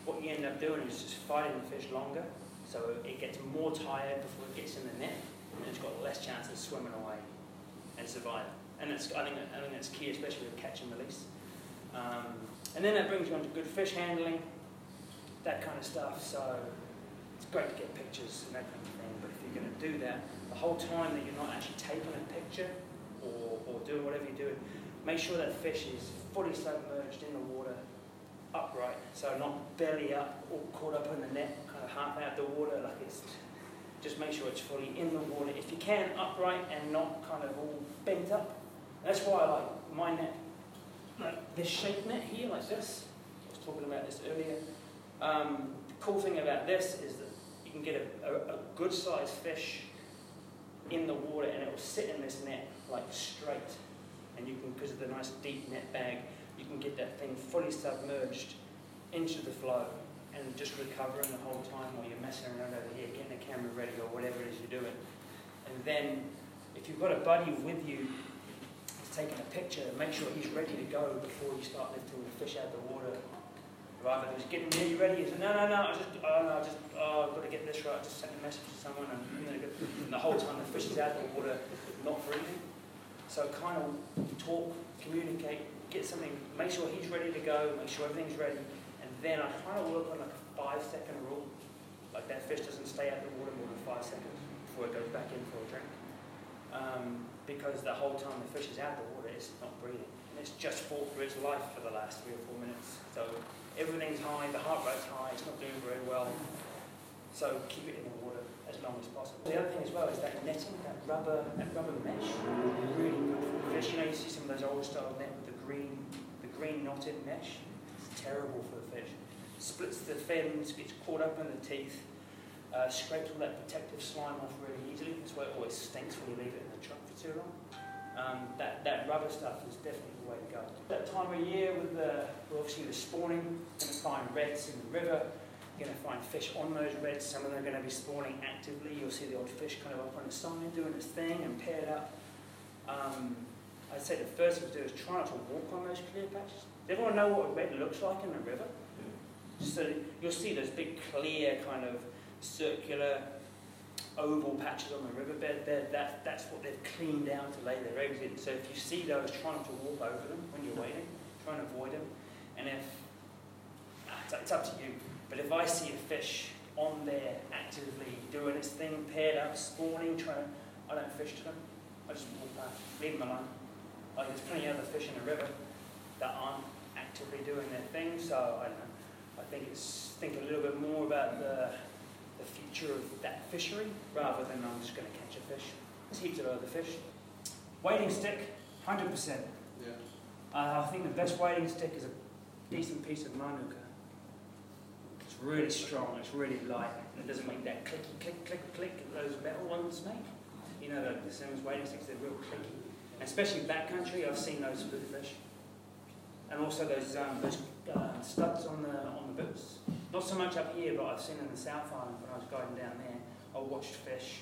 what you end up doing is just fighting the fish longer, so it gets more tired before it gets in the net, and it's got less chance of swimming away and surviving. And it's, I think I think that's key, especially with catch and release. Um, and then that brings you on to good fish handling, that kind of stuff. So it's great to get pictures and that kind of thing. But if you're going to do that, the whole time that you're not actually taking a picture or, or doing whatever you're doing, make sure that fish is fully submerged in the water, upright, so not belly up or caught up in the net, kind of half out of the water, like it's just make sure it's fully in the water. If you can, upright and not kind of all bent up. That's why I like my net, like this shape net here, like this. I was talking about this earlier. Um, the cool thing about this is that you can get a, a, a good sized fish in the water and it will sit in this net like straight. And you can, because of the nice deep net bag, can get that thing fully submerged into the flow and just recovering the whole time while you're messing around over here, getting the camera ready or whatever it is you're doing. And then if you've got a buddy with you who's taking a picture, make sure he's ready to go before you start lifting the fish out of the water. Rather than just getting nearly ready, he said, no, no, no, I just, oh, no, I just, oh, I've got to get this right. I just sent a message to someone, and, and the whole time the fish is out of the water, not breathing. So kind of talk, communicate, get something, make sure he's ready to go, make sure everything's ready, and then I kind of work on a five second rule. Like that fish doesn't stay out of the water more than five seconds before it goes back in for a drink. Um, because the whole time the fish is out of the water, it's not breathing. And it's just fought for its life for the last three or four minutes. So everything's high, the heart rate's high, it's not doing very well. So keep it in the water as long as possible. The other thing as well is that netting, that rubber, that rubber mesh, really good for fish. You know, you see some of those old style net with the green, the green knotted mesh. It's terrible for the fish. Splits the fins, gets caught up in the teeth, uh, scrapes all that protective slime off really easily. That's why it always stinks when you leave it in the truck for too long. Um, that, that rubber stuff is definitely the way to go. That time of year with the, well, obviously the spawning, you're going to find redds in the river, you're going to find fish on those redds, some of them are going to be spawning actively, you'll see the old fish kind of up on the side doing its thing and paired up. Um, I'd say the first thing to do is try not to walk on those clear patches. Does everyone know what a redd looks like in the river? So you'll see those big clear kind of circular oval patches on the riverbed, that, that's what they've cleaned out to lay their eggs in. So if you see those, try not to walk over them when you're waiting, try and avoid them. And if, ah, it's, it's up to you, but if I see a fish on there actively doing its thing, paired up, spawning, trying, to, I don't fish to them. I just walk past, leave them alone. Like there's plenty of other fish in the river that aren't actively doing their thing, so I don't know. I think it's think a little bit more about the the future of that fishery rather than I'm just going to catch a fish. There's heaps of other fish. Wading stick, 100%. Yeah. Uh, I think the best wading stick is a decent piece of manuka. It's really strong, it's really light, and it doesn't make that clicky click click click that those metal ones make. You know, the, the Simmons wading sticks, they're real clicky. Especially backcountry, I've seen those the fish. And also those, um, those uh, studs on the, on the boots. Not so much up here, but I've seen in the South Island when I was guiding down there. I watched fish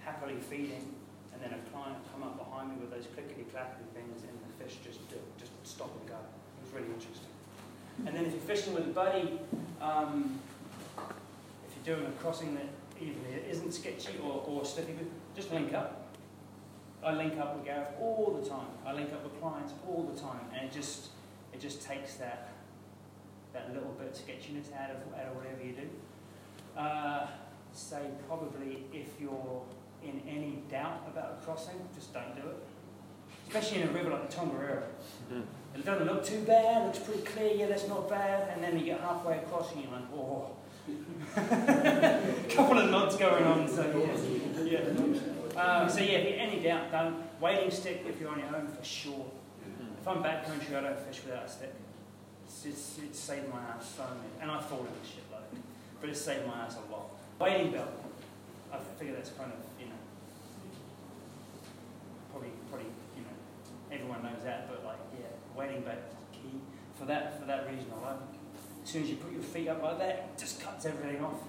happily feeding, and then a client come up behind me with those clickety clackety things, and the fish just do, just stop and go. It was really interesting. And then if you're fishing with a buddy, um, if you're doing a crossing that either isn't sketchy or, or slippy, just link up. I link up with Gareth all the time. I link up with clients all the time, and it just it just takes that that little bit of sketchiness out of out of whatever you do. Uh, say probably if you're in any doubt about a crossing, just don't do it. Especially in a river like the Tongariro. Mhm. It doesn't look too bad, looks pretty clear, yeah, that's not bad, and then you get halfway across and you're like, oh. a couple of nods going on, so yeah. yeah. Um, so yeah, if you're any doubt, don't. Wading stick if you're on your own for sure. If I'm backcountry, I don't fish without a stick. It's, it's, it's saved my ass so many, and I fall in the shit load, but it's saved my ass a lot. Wading belt, I figure that's kind of, you know, probably, probably, you know, everyone knows that, but like, yeah, wading belt is key. For that, for that reason alone. As soon as you put your feet up like that, it just cuts everything off,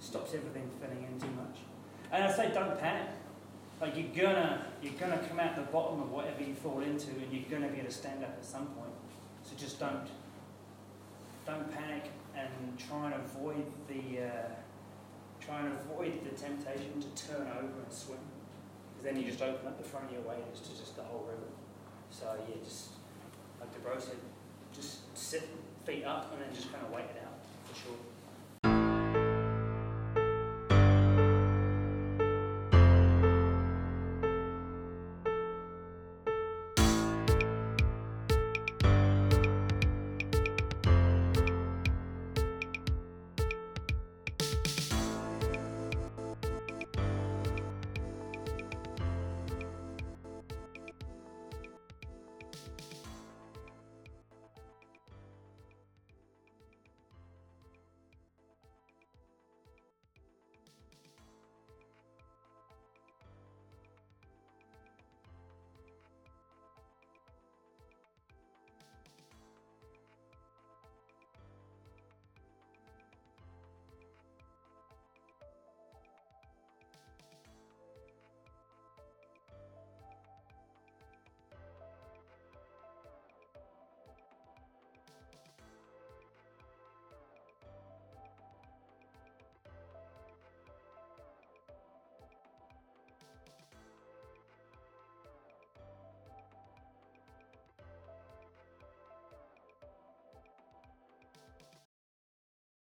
stops everything filling in too much. And I say don't panic. Like you're gonna you're gonna come out the bottom of whatever you fall into, and you're gonna be able to stand up at some point. So just don't don't panic and try and avoid the uh, try and avoid the temptation to turn over and swim. Because then you just open up the front of your waders to just the whole river. So yeah, just like the bro said, just sit feet up and then just kind of wait it out for sure.